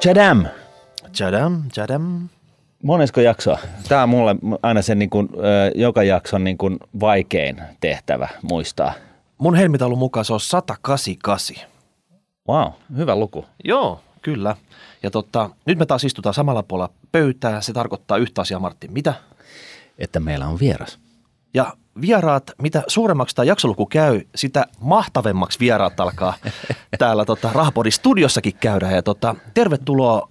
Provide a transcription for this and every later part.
Chadam! Jadam, jadam. Monesko jaksoa? Tämä on mulle aina se niin kuin, joka jakson niin kuin vaikein tehtävä muistaa. Mun helmitaulun mukaan se on 188. Wow, hyvä luku. Joo, kyllä. Ja totta, nyt me taas istutaan samalla puolella pöytää. Se tarkoittaa yhtä asiaa, Martti. Mitä? Että meillä on vieras. Ja vieraat, mitä suuremmaksi tämä jaksoluku käy, sitä mahtavemmaksi vieraat alkaa täällä tota, Rahapodin studiossakin käydä. Ja tota, tervetuloa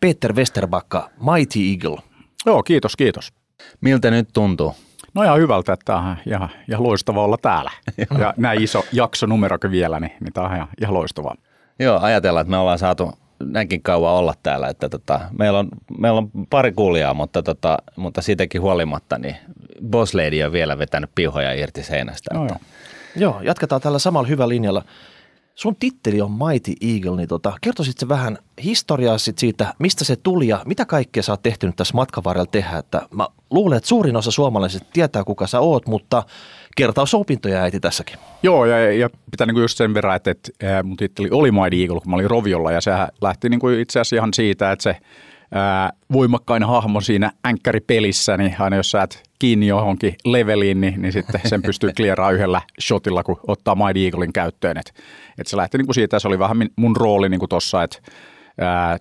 Peter Westerbakka, Mighty Eagle. Joo, kiitos, kiitos. Miltä nyt tuntuu? No ihan hyvältä, että on ja, ja loistava olla täällä. ja näin iso jakso numerokin vielä, niin, niin tämä on ihan, ihan loistavaa. Joo, ajatellaan, että me ollaan saatu näinkin kauan olla täällä, että tota, meillä, on, meillä on pari kuulijaa, mutta, tota, mutta siitäkin huolimatta niin Boss Lady on vielä vetänyt pihoja irti seinästä. No, että. joo. Joo, jatketaan tällä samalla hyvällä linjalla. Sun titteli on Mighty Eagle, niin tota, kertoisit se vähän historiaa sit siitä, mistä se tuli ja mitä kaikkea sä oot tehty tässä matkan varrella tehdä. Että mä luulen, että suurin osa suomalaisista tietää, kuka sä oot, mutta kertausopintoja äiti tässäkin. Joo, ja, ja pitää niinku just sen verran, että, että mun titteli oli Mighty Eagle, kun mä olin Roviolla, ja sehän lähti niinku itse asiassa ihan siitä, että se ää, voimakkain hahmo siinäänkkäripelissä, niin aina jos sä et kiinni johonkin leveliin, niin, niin sitten sen pystyy clearaamaan yhdellä shotilla, kun ottaa Mighty Eaglein käyttöön. Et, et se lähti niinku siitä, se oli vähän mun rooli niinku tossa, että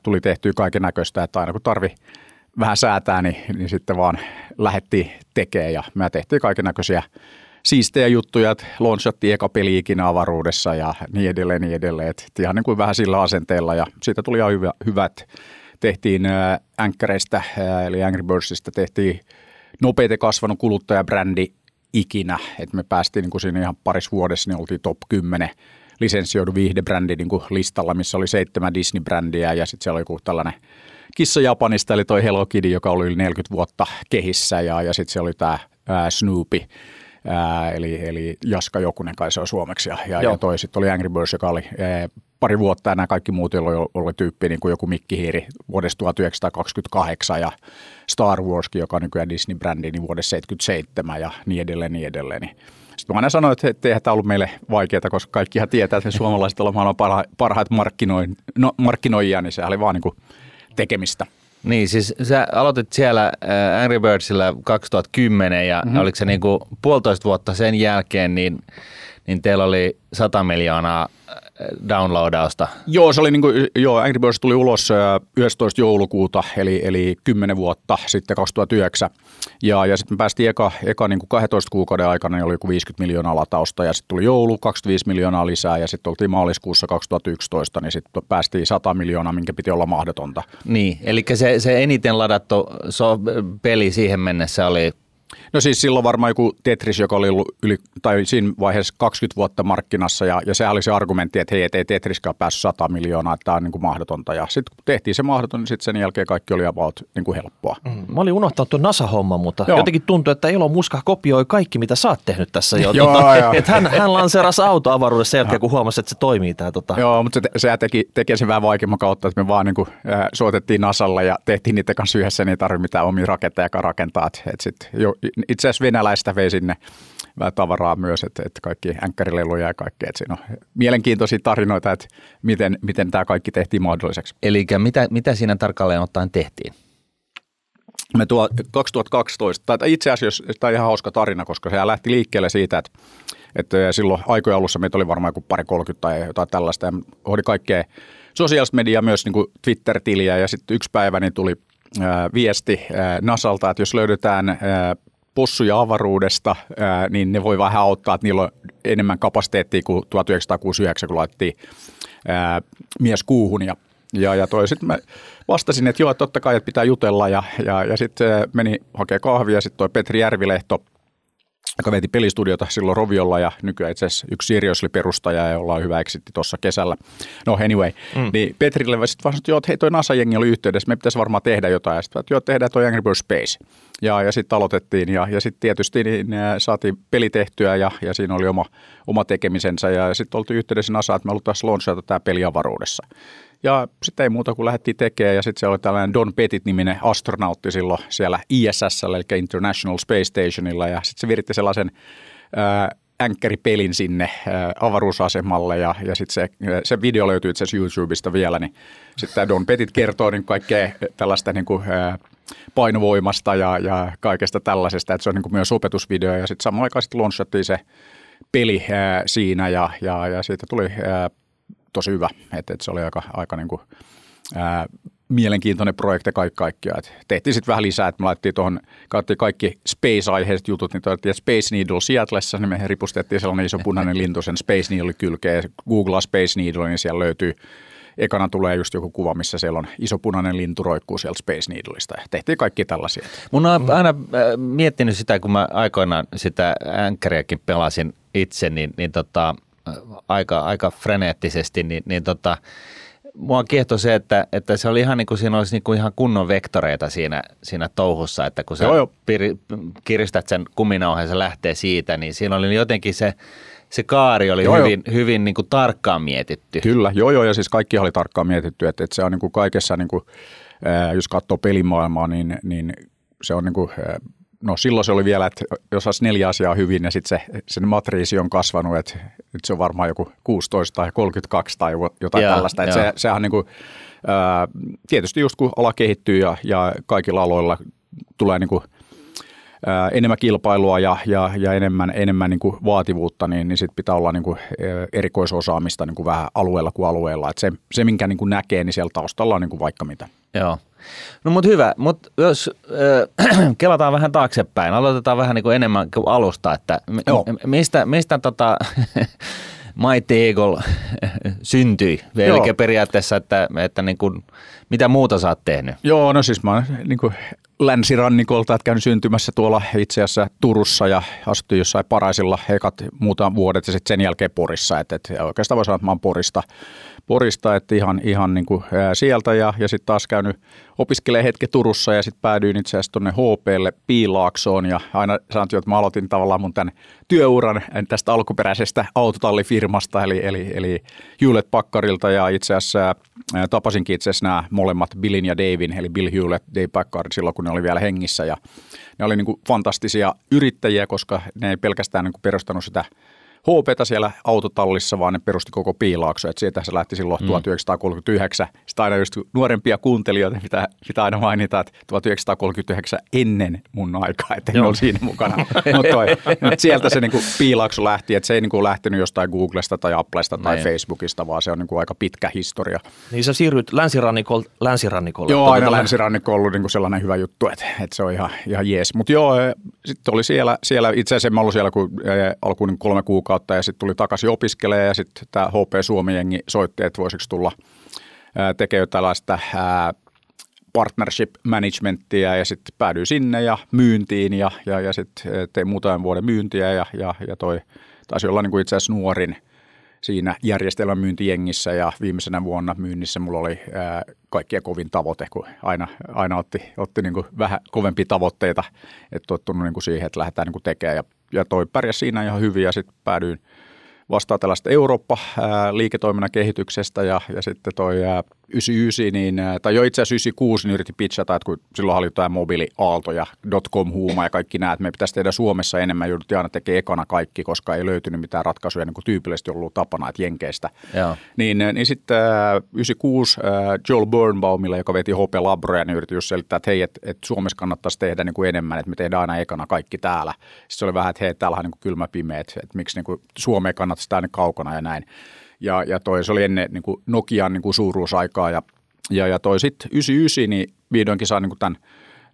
tuli tehtyä kaiken näköistä, että aina kun tarvi vähän säätää, niin, niin sitten vaan lähdettiin tekemään ja me tehtiin kaiken näköisiä siistejä juttuja, että launchattiin eka peli ikinä avaruudessa ja niin edelleen, niin edelleen. Et ihan niin kuin vähän sillä asenteella ja siitä tuli ihan hyvä, hyvät. Tehtiin äh, änkkäreistä, äh, eli Angry Birdsista tehtiin nopeiten kasvanut kuluttajabrändi ikinä, että me päästiin niin kuin siinä ihan parissa vuodessa, niin oltiin top 10 lisenssioidu viihdebrändi niin kuin listalla, missä oli seitsemän Disney-brändiä ja sitten siellä oli joku tällainen kissa Japanista, eli toi Hello Kitty, joka oli yli 40 vuotta kehissä ja, ja sitten se oli tämä Snoopy, ää, eli, eli Jaska Jokunen kai se on suomeksi ja, ja, Joo. ja toi sitten oli Angry Birds, joka oli ää, pari vuotta ja nämä kaikki muut, joilla oli, oli tyyppi niin kuin joku Mikkihiiri vuodesta 1928 ja Star Warskin, joka on nykyään Disney-brändi, niin vuodessa 77 ja niin edelleen, niin edelleen. Niin sitten mä aina sanoin, että, että eihän tämä ollut meille vaikeaa, koska kaikkihan tietää, että me suomalaiset ollaan maailman parha, parhaat markkinoin, no, markkinoijia, niin se oli vaan niin kuin tekemistä. Niin, siis sä aloitit siellä äh, Angry Birdsillä 2010 ja mm-hmm. oliko se niin kuin puolitoista vuotta sen jälkeen, niin, niin teillä oli 100 miljoonaa äh, downloadausta. Joo, se oli niin kuin, joo, Angry Birds tuli ulos ää, 11. joulukuuta, eli, eli 10 vuotta sitten 2009. Ja, ja sitten me päästiin eka, eka niin kuin 12 kuukauden aikana, niin oli joku 50 miljoonaa latausta, ja sitten tuli joulu, 25 miljoonaa lisää, ja sitten oltiin maaliskuussa 2011, niin sitten päästiin 100 miljoonaa, minkä piti olla mahdotonta. Niin, eli se, se eniten ladattu so, peli siihen mennessä oli No siis silloin varmaan joku Tetris, joka oli ollut yli, tai siinä vaiheessa 20 vuotta markkinassa, ja, ja sehän oli se argumentti, että hei, et ei Tetriskään päässyt 100 miljoonaa, että tämä on niin kuin mahdotonta. Ja sitten kun tehtiin se mahdoton, niin sitten sen jälkeen kaikki oli about niin kuin helppoa. Mm. Mä olin unohtanut tuon NASA-homman, mutta Joo. Jotenkin tuntuu, että Elo Muska kopioi kaikki, mitä sä oot tehnyt tässä jo. Joo, tota, joo. että hän, hän lanseerasi auto avaruudessa sen jälkeen, kun huomasi, että se toimii. Tää, tota. Joo, mutta se, se teki, teki sen vähän vaikeamman kautta, että me vaan niin kuin, äh, soitettiin Nasalle ja tehtiin niiden kanssa yhdessä, niin ei tarvitse mitään omia raketteja rakentaa. Et, et sit, jo, itse asiassa venäläistä vei sinne tavaraa myös, että, että kaikki änkkärileluja ja kaikki. Että siinä on mielenkiintoisia tarinoita, että miten, miten tämä kaikki tehtiin mahdolliseksi. Eli mitä, mitä siinä tarkalleen ottaen tehtiin? Me tuo 2012, tai itse asiassa tämä on ihan hauska tarina, koska se lähti liikkeelle siitä, että, että silloin aikojen alussa meitä oli varmaan joku pari 30 tai jotain tällaista, ja hoidi kaikkea sosiaalista mediaa, myös niin Twitter-tiliä, ja sitten yksi päivä niin tuli viesti Nasalta, että jos löydetään ää, possuja avaruudesta, niin ne voi vähän auttaa, että niillä on enemmän kapasiteettia kuin 1969, kun laitettiin mies kuuhun. Ja ja, ja sitten mä vastasin, että joo, totta kai että pitää jutella. Ja, ja, ja sitten meni hakee kahvia. Sitten toi Petri Järvilehto, joka veti pelistudiota silloin Roviolla ja nykyään itse asiassa yksi Seriously perustaja ja ollaan hyvä eksitti tuossa kesällä. No anyway, mm. niin Petrille sitten vaan sanoi, että joo, hei toi NASA-jengi oli yhteydessä, me pitäisi varmaan tehdä jotain. Ja sitten joo, tehdään toi Angry Birds Space. Ja, ja sitten aloitettiin ja, ja sitten tietysti niin, äh, saatiin peli tehtyä ja, ja siinä oli oma, oma tekemisensä ja, ja sitten oltiin yhteydessä NASA, että me haluttaisiin launchata tämä peli avaruudessa. Ja sitten ei muuta kuin lähdettiin tekemään ja sitten se oli tällainen Don Pettit-niminen astronautti silloin siellä ISS, eli International Space Stationilla. Ja sitten se viritti sellaisen ää, änkkäripelin sinne avaruusasemalle. Ja, ja sitten se, se video löytyy itse asiassa YouTubesta vielä, niin sitten Don Petit kertoo niin kaikkea tällaista niin kuin, painovoimasta ja, ja kaikesta tällaisesta, että se on niin kuin myös opetusvideo. Ja sitten samaan aikaan sitten se peli ää, siinä ja, ja, ja siitä tuli ää, tosi hyvä, että, että se oli aika, aika niin kuin, ää, mielenkiintoinen projekti kaikki kaikkiaan. Et tehtiin sitten vähän lisää, että me laitettiin tuohon, katsottiin kaikki space-aiheiset jutut, niin toivottavasti Space Needle Seattleissa, niin me ripustettiin sellainen iso punainen lintu sen Space Needle kylkeen. Googlaa Space Needle, niin siellä löytyy ekana tulee just joku kuva, missä siellä on iso punainen lintu roikkuu sieltä Space Needleista. Ja tehtiin kaikki tällaisia. Mun on aina miettinyt sitä, kun mä aikoinaan sitä änkkäriäkin pelasin itse, niin, niin tota, aika, aika freneettisesti, niin, niin tota, mua kiehtoi se, että, että se oli ihan niin kuin siinä olisi niin kuin ihan kunnon vektoreita siinä, siinä touhussa, että kun sä joo, joo. Piri, kiristät sen kuminauhan ja se lähtee siitä, niin siinä oli jotenkin se, se kaari oli joo, hyvin, jo. hyvin niin kuin tarkkaan mietitty. Kyllä, joo joo, ja siis kaikki oli tarkkaan mietitty, että, että se on niin kuin kaikessa, niin kuin, jos katsoo pelimaailmaa, niin, niin se on niin kuin, no silloin se oli vielä, että jos olisi neljä asiaa hyvin ja sitten se, sen matriisi on kasvanut, että nyt se on varmaan joku 16 tai 32 tai jotain ja, tällaista. Että se, sehän niin kuin, ää, tietysti just kun ala kehittyy ja, ja kaikilla aloilla tulee niin kuin – enemmän kilpailua ja, ja, ja enemmän, enemmän niin kuin vaativuutta, niin, niin sit pitää olla niin kuin erikoisosaamista niin kuin vähän alueella kuin alueella. Et se, se, minkä niin kuin näkee, niin siellä taustalla on niin kuin vaikka mitä. Joo. No mutta hyvä, mutta jos äh, kelataan vähän taaksepäin, aloitetaan vähän niin kuin enemmän kuin alusta, että Joo. mistä, mistä tota, Mighty Eagle syntyi? Eli periaatteessa, että, että niin kuin, mitä muuta sä oot tehnyt? Joo, no siis mä oon niin kuin länsirannikolta, että käynyt syntymässä tuolla itse asiassa Turussa ja asuttiin jossain paraisilla ekat muutaman vuodet ja sitten sen jälkeen Porissa. Että, että oikeastaan voi sanoa, että mä oon Porista, Porista että ihan, ihan niin kuin sieltä ja, ja sitten taas käynyt opiskelee hetki Turussa ja sitten päädyin itse asiassa tuonne HPlle Piilaaksoon ja aina sanoin, että mä aloitin tavallaan mun tämän työuran tästä alkuperäisestä autotallifirmasta eli, eli, eli Hewlett Packarilta ja itse asiassa tapasinkin itse asiassa nämä molemmat Billin ja Davin eli Bill Hewlett, Dave Packard silloin kun ne oli vielä hengissä ja ne oli niin kuin fantastisia yrittäjiä, koska ne ei pelkästään niin kuin perustanut sitä HPtä siellä autotallissa, vaan ne perusti koko piilaakso. Että sieltä se lähti silloin mm. 1939. Sitten aina just nuorempia kuuntelijoita pitää, pitää aina mainita, että 1939 ennen mun aikaa, että en ole siinä mukana. Mutta mut sieltä se niinku piilaakso lähti, että se ei niinku lähtenyt jostain Googlesta tai Applesta tai Nein. Facebookista, vaan se on niinku aika pitkä historia. Niin sä siirryt länsirannikolle? länsirannikolle joo, aina länsirannikko on ollut niinku sellainen hyvä juttu, että, että se on ihan, ihan jees. Mutta joo, sitten oli siellä, siellä itse asiassa mä ollut siellä kun, alkuun niin kolme kuukautta kuukautta ja sitten tuli takaisin opiskelemaan ja sitten tämä HP Suomi-jengi soitti, että voisiko tulla tekemään tällaista partnership managementtia ja sitten päädyin sinne ja myyntiin ja, ja, ja sitten tein muutaman vuoden myyntiä ja, ja, ja toi taisi olla niin kuin itse asiassa nuorin siinä järjestelmän myyntijengissä ja viimeisenä vuonna myynnissä mulla oli kaikkia kovin tavoite, kun aina, aina otti, otti niin kuin vähän kovempia tavoitteita, että tottunut niin kuin siihen, että lähdetään niin kuin tekemään ja ja toi pärjäs siinä ihan hyvin ja sitten päädyin vastaa tällaista Eurooppa-liiketoiminnan kehityksestä ja, ja sitten toi 99, niin, tai jo itse asiassa 96, niin yritti pitchata, että kun silloin oli tämä mobiiliaalto ja dotcom-huuma ja kaikki nämä, että me pitäisi tehdä Suomessa enemmän, jouduttiin aina tekemään ekana kaikki, koska ei löytynyt mitään ratkaisuja, niin kuin tyypillisesti ollut tapana, että Jenkeistä. Joo. Niin, niin sitten äh, 96 äh, Joel Burnbaumilla, joka veti HP Labroja, niin yritti just selittää, että hei, että, että Suomessa kannattaisi tehdä niin kuin enemmän, että me tehdään aina ekana kaikki täällä. Sitten se oli vähän, että hei, täällä on niin kuin kylmä pimeä, että, että miksi niin kuin Suomeen kannattaisi tänne kaukana ja näin. Ja, ja toi, se oli ennen niin kuin Nokian niin kuin suuruusaikaa ja, ja, ja toi sitten 99, niin vihdoinkin saa niin kuin tämän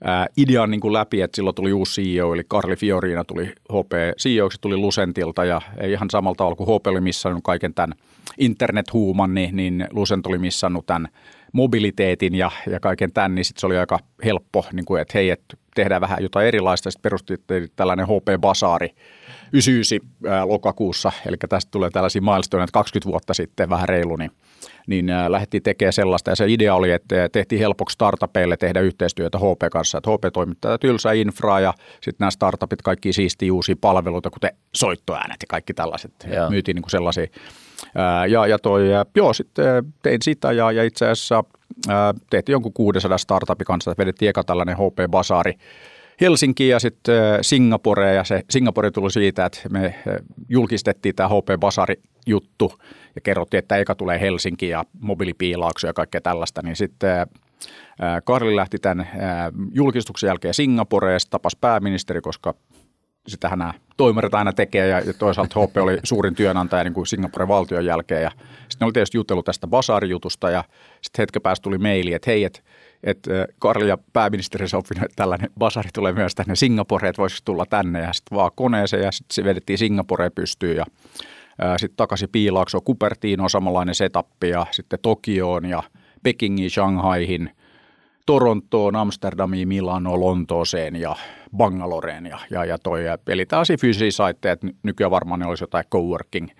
ää, idean niin kuin läpi, että silloin tuli uusi CEO, eli Karli Fiorina tuli HP CEOksi, tuli Lucentilta ja ei ihan samalta tavalla kuin HP oli missannut kaiken tämän internethuuman, niin, niin Lucent oli missannut tämän mobiliteetin ja, ja kaiken tämän, niin sitten se oli aika helppo, niin kuin, että hei, että tehdään vähän jotain erilaista. Sitten perustettiin tällainen HP Basaari, 99 lokakuussa, eli tästä tulee tällaisia milestone, 20 vuotta sitten vähän reilu, niin, niin lähdettiin tekemään sellaista. Ja se idea oli, että tehtiin helpoksi startupeille tehdä yhteistyötä HP kanssa, että HP toimittaa tylsää infraa ja sitten nämä startupit kaikki siistii uusia palveluita, kuten soittoäänet ja kaikki tällaiset. Joo. Myytiin niin kuin sellaisia. Ja, ja toi, joo, sitten tein sitä ja, ja itse asiassa tehtiin jonkun 600 startupin kanssa, vedettiin eka tällainen HP Basaari Helsinkiin ja sitten Singaporeen ja se Singapore tuli siitä, että me julkistettiin tämä HP Basari juttu ja kerrottiin, että eka tulee Helsinki ja mobiilipiilauksia ja kaikkea tällaista, niin sitten Karli lähti tämän julkistuksen jälkeen Singaporeen tapas pääministeri, koska sitähän nämä toimarit aina tekee ja toisaalta HP oli suurin työnantaja niin kuin Singaporen valtion jälkeen ja sitten oli tietysti jutellut tästä Basari-jutusta ja sitten hetken päästä tuli maili, että hei, että että Karli ja pääministeri sopinut, että tällainen basari tulee myös tänne Singaporeen, että voisi tulla tänne ja sitten vaan koneeseen ja sitten se vedettiin Singaporeen pystyyn ja sitten takaisin Piilaakso, Kupertiin samanlainen setup ja sitten Tokioon ja Pekingiin, Shanghaihin, Torontoon, Amsterdamiin, Milanoon, Lontooseen ja Bangaloreen ja, ja, ja toi. Eli tällaisia fyysisiä saitteja, nykyään varmaan ne olisi jotain coworking –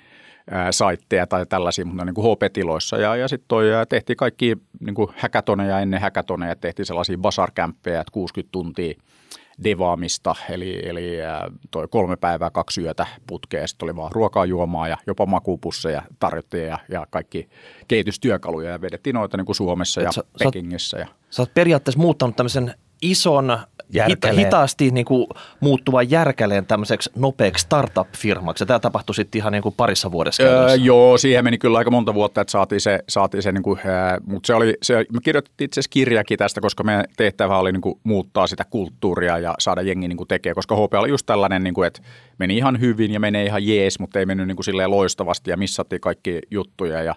saitteja tai tällaisia, mutta niin kuin HP-tiloissa. Ja, ja sitten toi tehtiin kaikki niin kuin häkätoneja ennen häkätoneja, tehtiin sellaisia basarkämppejä, että 60 tuntia devaamista, eli, eli toi kolme päivää, kaksi yötä putkea, sitten oli vaan ruokaa, juomaa ja jopa makuupusseja tarjottiin ja, ja kaikki kehitystyökaluja ja vedettiin noita niin kuin Suomessa Et ja sä, Pekingissä. Sä, ja. sä oot periaatteessa muuttanut tämmöisen ison hita, hitaasti niin kuin muuttuvan järkäleen tämmöiseksi nopeaksi startup-firmaksi. Ja tämä tapahtui sitten ihan niin kuin parissa vuodessa. Öö, joo, siihen meni kyllä aika monta vuotta, että saatiin se, saatiin se niin kuin, äh, mutta se oli, se, me kirjoitettiin itse asiassa kirjakin tästä, koska meidän tehtävä oli niin kuin muuttaa sitä kulttuuria ja saada jengi niin kuin tekee, koska HP oli just tällainen, niin kuin, että meni ihan hyvin ja menee ihan jees, mutta ei mennyt niin kuin silleen loistavasti ja missattiin kaikki juttuja ja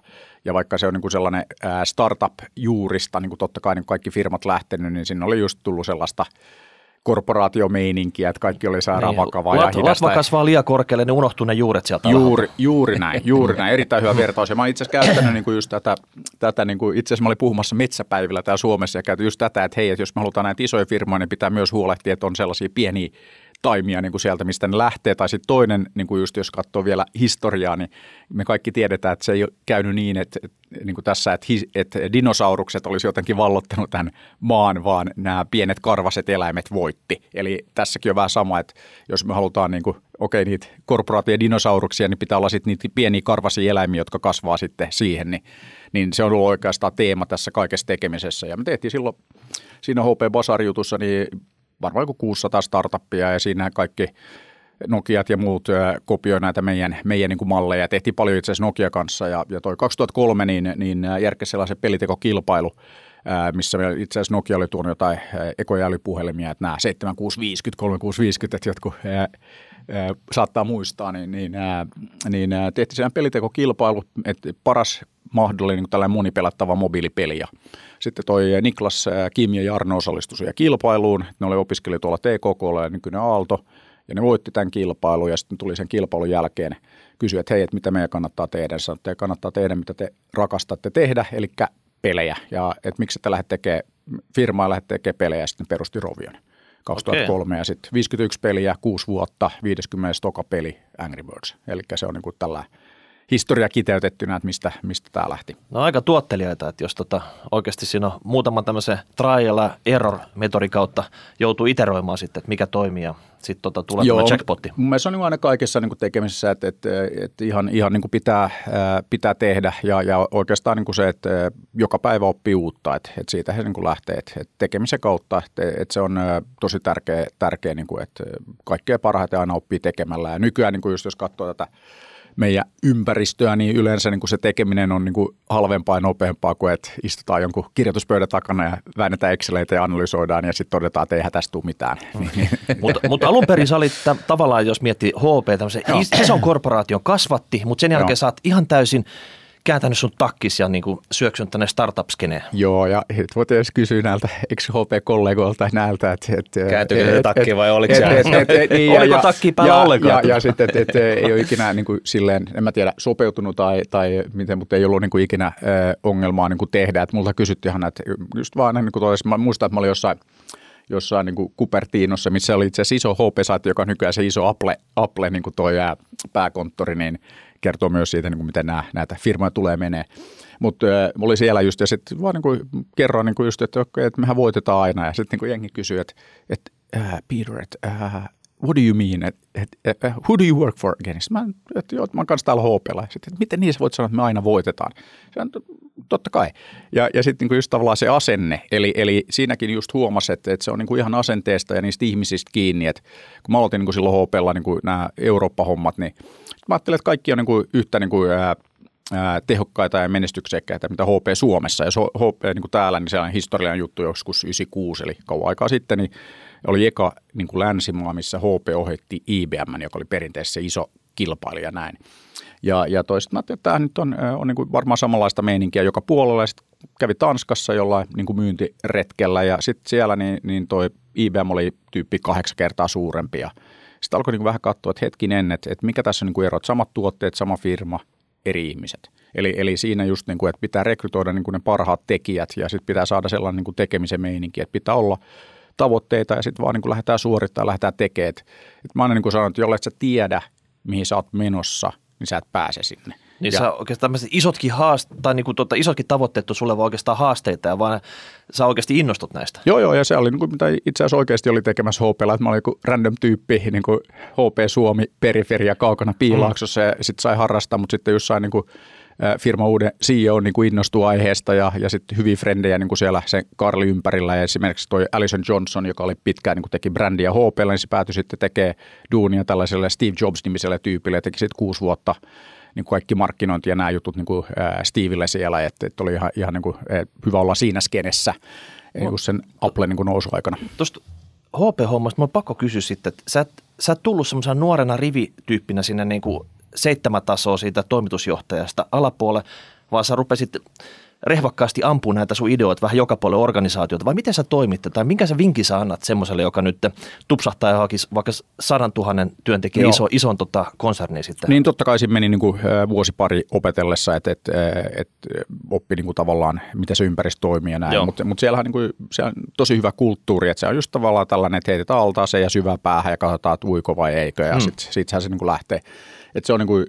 ja vaikka se on niin kuin sellainen startup-juurista, niin kuin totta kai niin kuin kaikki firmat lähtenyt, niin siinä oli just tullut sellaista korporaatiomeininkiä, että kaikki oli sairaan niin, vakavaa lat, ja hidasta. Latva kasvaa liian korkealle, ne unohtuu ne juuret sieltä Juuri, juuri näin, juuri näin. Erittäin hyvä vertaus. Ja mä itse asiassa käyttänyt niin kuin just tätä, tätä niin kuin, itse asiassa mä olin puhumassa metsäpäivillä täällä Suomessa ja käytin just tätä, että hei, että jos me halutaan näitä isoja firmoja, niin pitää myös huolehtia, että on sellaisia pieniä taimia niin kuin sieltä, mistä ne lähtee. Tai sitten toinen, niin kuin just jos katsoo vielä historiaa, niin me kaikki tiedetään, että se ei ole käynyt niin, että, niin kuin tässä, että, että dinosaurukset olisi jotenkin vallottanut tämän maan, vaan nämä pienet karvaset eläimet voitti. Eli tässäkin on vähän sama, että jos me halutaan niin kuin, okei, niitä korporaatioja dinosauruksia, niin pitää olla sitten niitä pieniä karvasia eläimiä, jotka kasvaa sitten siihen, niin, niin se on ollut oikeastaan teema tässä kaikessa tekemisessä. Ja me tehtiin silloin siinä HP Basar-jutussa, niin varmaan joku 600 startuppia ja siinä kaikki Nokiat ja muut kopioi näitä meidän, meidän niin kuin malleja. Tehtiin paljon itse asiassa Nokia kanssa ja, ja toi 2003 niin, niin järkesi sellaisen pelitekokilpailu, missä itse asiassa Nokia oli tuonut jotain ekoja älypuhelimia, että nämä 7650, 3650, että jotkut ää, ää, saattaa muistaa, niin, niin, ää, niin tehtiin sellainen pelitekokilpailu, että paras mahdollinen niin tällainen monipelattava mobiilipeli. Ja sitten toi Niklas, Kim ja Jarno osallistuivat siihen kilpailuun. Ne oli opiskeli tuolla TKK ja nykyinen Aalto. Ja ne voitti tämän kilpailun ja sitten tuli sen kilpailun jälkeen kysyä, että hei, että mitä meidän kannattaa tehdä. Sanoin, että kannattaa tehdä, mitä te rakastatte tehdä, eli pelejä. Ja että miksi te lähdet tekemään, firmaa lähdet tekemään pelejä ja sitten perusti Rovion. 2003 okay. ja sitten 51 peliä, 6 vuotta, 50 toka peli Angry Birds. Eli se on niin kuin tällainen historia kiteytettynä, että mistä, mistä tämä lähti. No aika tuottelijaita, että jos tota, oikeasti siinä on muutaman tämmöisen trial error metodin kautta joutuu iteroimaan sitten, että mikä toimii ja sitten tota, tulee Joo, tämä jackpotti. Mun mielestä on niin aina kaikessa niin kuin tekemisessä, että, että, että ihan, ihan niin kuin pitää, pitää tehdä ja, ja oikeastaan niin kuin se, että joka päivä oppii uutta, että, että siitä he niin kuin lähtee, että, että tekemisen kautta, että, että se on tosi tärkeä, tärkeä niin kuin, että kaikkea parhaiten aina oppii tekemällä ja nykyään niin kuin just jos katsoo tätä meidän ympäristöä, niin yleensä niin kuin se tekeminen on niin kuin halvempaa ja nopeampaa kuin että istutaan jonkun kirjoituspöydän takana ja väännetään Exceleitä ja analysoidaan ja sitten todetaan, että eihän tästä tule mitään. mutta mut alun perin sä olit tavallaan, jos miettii HP, tämmöisen ison korporaation kasvatti, mutta sen jälkeen Joo. sä oot ihan täysin – kääntänyt sun takkis ja niin kuin syöksynyt tänne startup-skeneen. Joo, ja voit edes kysyä näiltä ex-HP-kollegoilta näiltä, että... Et, Kääntyykö se takki vai oliko se? niin, Oliko takki päällä ja, ollenkaan? Ja, ja sitten, että et, ei ole ikinä niin kuin, silleen, en mä tiedä, sopeutunut tai, tai miten, mutta ei ollut niin kuin, ikinä äh, ongelmaa niin kuin tehdä. Että multa kysyttiin ihan, että just vaan niin kuin tois, mä muistan, että mä olin jossain jossain niin kuin Cupertinossa, missä oli itse asiassa iso HP-saiti, joka on nykyään se iso Apple, Apple niin kuin toi pääkonttori, niin kertoo myös siitä, niin kuin miten nämä, näitä firmoja tulee menee. Mutta äh, oli siellä just, ja sitten vaan niin kuin kerroin niin kuin just, että, okay, että mehän voitetaan aina, ja sitten niin jengi kysyy, että, että uh, Peter, että uh, what do you mean, että et, et, who do you work for again? Sitten mä, että joo, mä oon kanssa täällä HPlla. Sitten, miten niin sä voit sanoa, että me aina voitetaan? Sitten, totta kai. Ja, ja sitten niin just tavallaan se asenne, eli, eli siinäkin just huomasi, että, että se on niin kuin ihan asenteesta ja niistä ihmisistä kiinni. Että kun mä aloitin niin kuin silloin HPlla niin kuin nämä Eurooppa-hommat, niin mä ajattelin, että kaikki on niin kuin yhtä niin kuin, ää, ää, tehokkaita ja menestyksekkäitä, mitä HP Suomessa. Ja HP niin kuin täällä, niin sellainen historiallinen juttu joskus 96, eli kauan aikaa sitten, niin oli eka niin kuin länsimaa, missä HP ohitti IBM, joka oli perinteisesti se iso kilpailija näin. Ja, ja toiset mä että tämä nyt on, on niin kuin varmaan samanlaista meininkiä joka puolella. Sitten kävi Tanskassa jollain niin kuin myyntiretkellä ja sitten siellä niin, niin toi IBM oli tyyppi kahdeksan kertaa suurempi. Ja sitten alkoi niin kuin vähän katsoa, että hetkinen, että, että mikä tässä on niin kuin erot, samat tuotteet, sama firma, eri ihmiset. Eli, eli siinä just niin kuin, että pitää rekrytoida niin kuin ne parhaat tekijät ja sitten pitää saada sellainen niin kuin tekemisen meininki, että pitää olla tavoitteita ja sitten vaan niin kuin lähdetään suorittamaan, lähdetään tekemään. Et mä aina niin kuin sanon, että jollet sä tiedä, mihin sä oot menossa, niin sä et pääse sinne. Niin ja, sä oikeastaan tämmöiset isotkin, haast, tai niin kuin tuota, isotkin tavoitteet on sulle vaan oikeastaan haasteita, ja vaan sä oikeasti innostut näistä. Joo, joo, ja se oli niin kuin, mitä itse asiassa oikeasti oli tekemässä HPlla, että mä olin joku random tyyppi, niin kuin HP Suomi, periferia, kaukana piilaaksossa, mm. ja sitten sai harrastaa, mutta sitten jossain niin kuin, firma uuden CEO niin kuin innostui aiheesta ja, ja sitten hyviä frendejä niin kuin siellä sen Karli ympärillä ja esimerkiksi toi Alison Johnson, joka oli pitkään niin kuin teki brändiä HP, niin se päätyi sitten tekemään duunia tällaiselle Steve Jobs-nimiselle tyypille ja teki sitten kuusi vuotta niin kuin kaikki markkinointi ja nämä jutut niin kuin, ää, Stevelle siellä, että, että oli ihan, ihan niin kuin, hyvä olla siinä skenessä niin kuin sen Apple niin kuin nousuaikana. Tuosta HP-hommasta on pakko kysyä sitten, että sä et, sä et tullut semmoisena nuorena rivityyppinä sinne niin kuin seitsemän tasoa siitä toimitusjohtajasta alapuolelle, vaan sä rupesit rehvakkaasti ampua näitä sun ideoita vähän joka puolelle organisaatiota, vai miten sä toimit tai minkä sä vinkin sä annat semmoiselle, joka nyt tupsahtaa ja hakisi vaikka sadan tuhannen työntekijän iso, ison tota, konserni sitten? Niin totta kai siinä meni niin kuin, vuosi pari opetellessa, että et, et, oppi niin kuin, tavallaan, miten se ympäristö toimii ja näin, mutta mut siellähän niin kuin, se on tosi hyvä kulttuuri, että se on just tavallaan tällainen, että heitetään altaaseen ja syvää päähän ja katsotaan, että uiko vai eikö, ja hmm. sitten sit se niin kuin lähtee. Että se on niin kuin,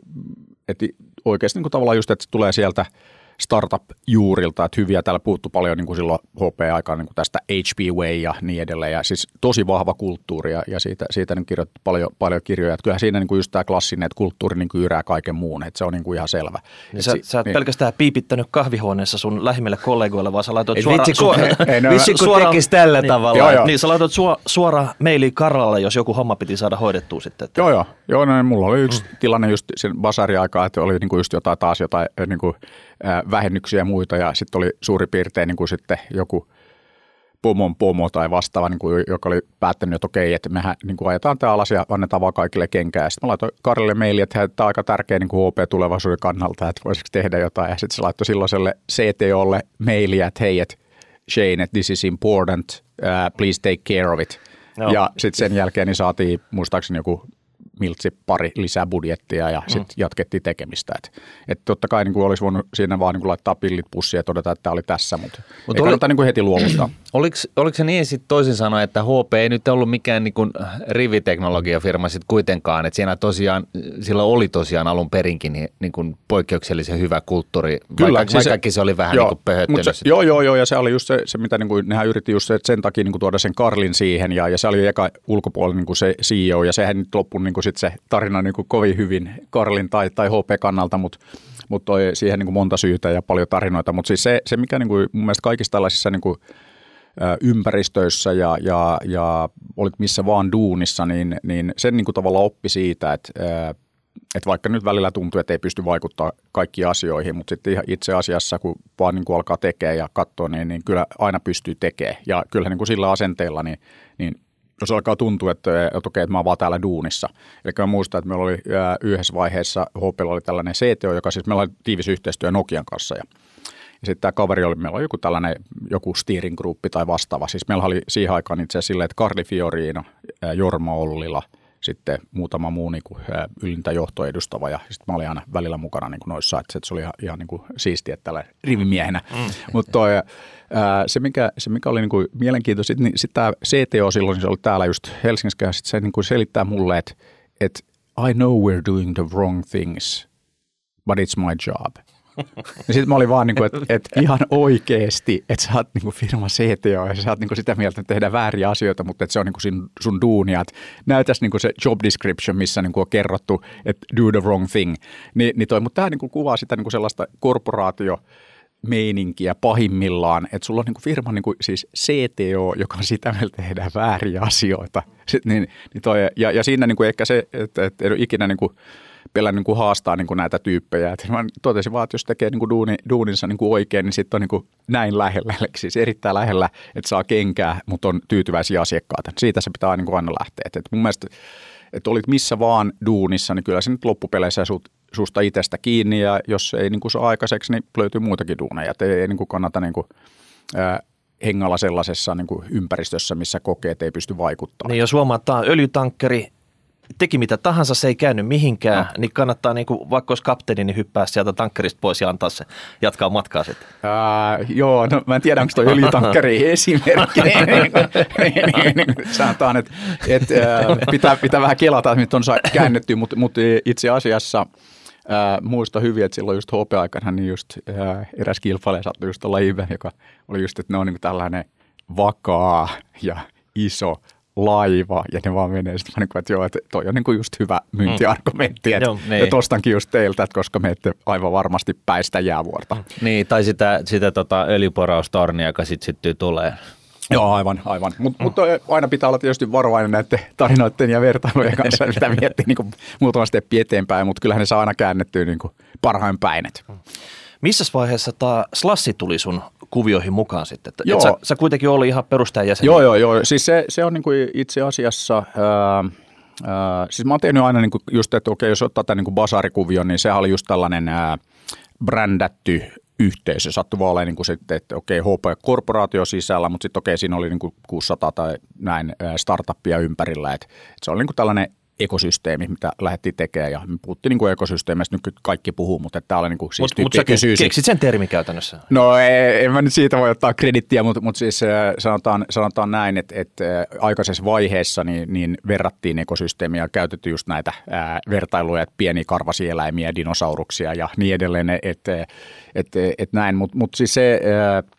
että oikeasti niin kuin tavallaan just, että se tulee sieltä – startup-juurilta, että hyviä täällä puuttu paljon niin kuin silloin HP-aikaan niin kuin tästä HP Way ja niin edelleen, ja siis tosi vahva kulttuuri, ja, ja siitä, siitä niin kirjoitettu paljon, paljon kirjoja, että kyllähän siinä niin kuin just tämä klassinen, että kulttuuri niin kuin yrää kaiken muun, että se on niin kuin ihan selvä. Niin sä, si- sä et niin. pelkästään piipittänyt kahvihuoneessa sun lähimmille kollegoille, vaan sä laitoit suoraan... Vitsi, kun, suora, vitsi, kun suora, tekisi tällä niin, tavalla. Joo, joo. Niin sä laitoit suora, suoraan maili Karlalle, jos joku homma piti saada hoidettua sitten. Että... Joo, joo. joo no, mulla oli yksi mm. tilanne just sen basariaikaa, että oli niin kuin just jotain taas jotain niin kuin, vähennyksiä ja muita ja sitten oli suurin piirtein niin kuin sitten joku pomon pomo tai vastaava, niin kuin, joka oli päättänyt, että okei, että mehän niin kuin ajetaan tämä alas ja annetaan vaan kaikille kenkää. Sitten mä laitoin Karille maili, että tämä on aika tärkeä niin kuin HP-tulevaisuuden kannalta, että voisiko tehdä jotain. Ja sitten se laittoi silloiselle CTOlle mailia, että hei, että Shane, että this is important, uh, please take care of it. No. Ja sitten sen jälkeen niin saatiin muistaakseni joku miltsi pari lisää budjettia ja mm. sitten jatkettiin tekemistä. Et, et totta kai niin kuin olisi voinut siinä vaan niin kuin laittaa pillit pussiin ja todeta, että tämä oli tässä, mutta Mut ei oli, kannata niin kuin heti luovuttaa. Oliko, oliko se niin sitten toisin sanoen, että HP ei nyt ollut mikään niin kuin riviteknologiafirma sitten kuitenkaan, että siinä tosiaan, sillä oli tosiaan alun perinkin niin, niin kuin poikkeuksellisen hyvä kulttuuri, Kyllä, vaikka, siis vaikkakin se, se oli vähän joo, niin kuin se, Joo, joo, joo, ja se oli just se, se mitä niin kuin, nehän yritti just se, sen takia niin kuin tuoda sen Karlin siihen, ja, ja se oli eka ulkopuolella niin kuin se CEO, ja sehän nyt loppui niin kuin sit se tarina niin kuin kovin hyvin Karlin tai, tai HP-kannalta, mutta mut toi siihen niin kuin monta syytä ja paljon tarinoita. Mutta siis se, se, mikä niin kuin mun mielestä kaikissa tällaisissa niin kuin, ympäristöissä ja, ja, ja olit missä vaan duunissa, niin, niin sen niin kuin tavallaan oppi siitä, että, että vaikka nyt välillä tuntuu, että ei pysty vaikuttaa kaikkiin asioihin, mutta sitten itse asiassa kun vaan niin kuin alkaa tekemään ja katsoa, niin, niin kyllä aina pystyy tekemään. Ja kyllä niin kuin sillä asenteella, niin, niin jos alkaa tuntua, että, että okei, että mä oon vaan täällä duunissa. Eli mä muistan, että meillä oli yhdessä vaiheessa, HP oli tällainen CTO, joka siis meillä oli tiivis yhteistyö Nokian kanssa ja ja sitten tämä kaveri oli, meillä oli joku tällainen joku steering gruppi tai vastaava. Siis meillä oli siihen aikaan itse asiassa silleen, että Karli Fiorino, Jorma Ollila, sitten muutama muu niin kuin, ylintä johtoa edustava ja sitten mä olin aina välillä mukana niin kuin noissa, että se oli ihan, ihan niin kuin siistiä tällä rivimiehenä. Mm. Mutta se, mikä, se mikä oli niin kuin mielenkiintoista, niin sitten tämä CTO silloin, niin se oli täällä just Helsingissä ja sitten se niin kuin selittää mulle, että, että I know we're doing the wrong things, but it's my job. Ja sitten mä olin vaan, niin kuin, että, että ihan oikeasti, että sä oot niin kuin firma CTO ja sä oot niin kuin sitä mieltä, että tehdään vääriä asioita, mutta että se on niin kuin sun, duunia. Että näytäisi niin kuin se job description, missä niin kuin on kerrottu, että do the wrong thing. Ni, niin toi, mutta tämä niin kuin kuvaa sitä niin kuin sellaista korporaatio meininkiä pahimmillaan, että sulla on niin kuin firma niin kuin siis CTO, joka on sitä mieltä tehdään vääriä asioita. Sitten, niin, niin toi, ja, ja siinä niin kuin ehkä se, että, että ei ole ikinä niin kuin pelän niin kuin haastaa niin kuin näitä tyyppejä. Et mä totesin vaan, että jos tekee niin kuin duuni, duuninsa niin kuin oikein, niin sitten on niin kuin näin lähellä, eli siis erittäin lähellä, että saa kenkää, mutta on tyytyväisiä asiakkaita. Siitä se pitää niin kuin aina lähteä. Et, et mun mielestä, että olit missä vaan duunissa, niin kyllä se nyt loppupeleissä sut, susta itsestä kiinni, ja jos ei niin kuin saa aikaiseksi, niin löytyy muitakin duuneja. Et ei, ei niin kuin kannata niin kuin, ää, hengalla sellaisessa niin kuin ympäristössä, missä kokee, että ei pysty vaikuttamaan. Niin jos huomataan öljytankkeri, teki mitä tahansa, se ei käynyt mihinkään, no. niin kannattaa niin kuin, vaikka olisi kapteeni, niin hyppää sieltä tankkerista pois ja antaa se, jatkaa matkaa sitten. Ää, joo, no mä en tiedä, onko toi öljytankkeri esimerkki. Sanotaan, että et, pitää, pitää vähän kelata, että nyt on käännetty, mutta, mutta itse asiassa – Ää, muista hyvin, että silloin just HP-aikana niin just ää, eräs kilpailija sattui just olla joka oli just, että ne on niin tällainen vakaa ja iso laiva ja ne vaan menee. Sitten niin kuin, että joo, että toi on niin kuin just hyvä myyntiargumentti. Että, mm. niin. että ostankin just teiltä, että koska me ette aivan varmasti päistä jäävuorta. Niin, tai sitä, sitä tota öljyporaustornia, joka sitten syttyy tulee. Joo, aivan, aivan. Mutta mut aina pitää olla tietysti varovainen näiden tarinoiden ja vertailujen kanssa, mitä miettii niin muutama steppi eteenpäin, mutta kyllähän ne saa aina käännettyä niin parhain päin. Missä vaiheessa tämä slassi tuli sun kuvioihin mukaan sitten? Että, joo. sä, sä kuitenkin oli ihan perustajajäsen. Joo, joo, joo. Siis se, se on niin kuin itse asiassa... Ää, ää, siis mä oon tehnyt aina niin kuin just, että okei, jos ottaa tämän niin kuin basarikuvion, niin sehän oli just tällainen ää, brändätty yhteisö. Sattui vaan olemaan niin kuin sitten, että okei, HP-korporaatio sisällä, mutta sitten okei, siinä oli niin kuin 600 tai näin startuppia ympärillä. Että, että se oli niin kuin tällainen ekosysteemi, mitä lähdettiin tekemään. Ja me puhuttiin niin ekosysteemistä, nyt kaikki puhuu, mutta tämä oli niin kuin, siis Mutta mut sä keksit sen termi käytännössä? No ei, en mä nyt siitä voi ottaa kredittiä, mutta, mutta siis sanotaan, sanotaan näin, että, että aikaisessa vaiheessa niin, niin verrattiin ekosysteemiä ja käytettiin just näitä ää, vertailuja, että pieni karvasia eläimiä, dinosauruksia ja niin edelleen, että, että, että, että näin. Mutta, mutta siis se... Ää,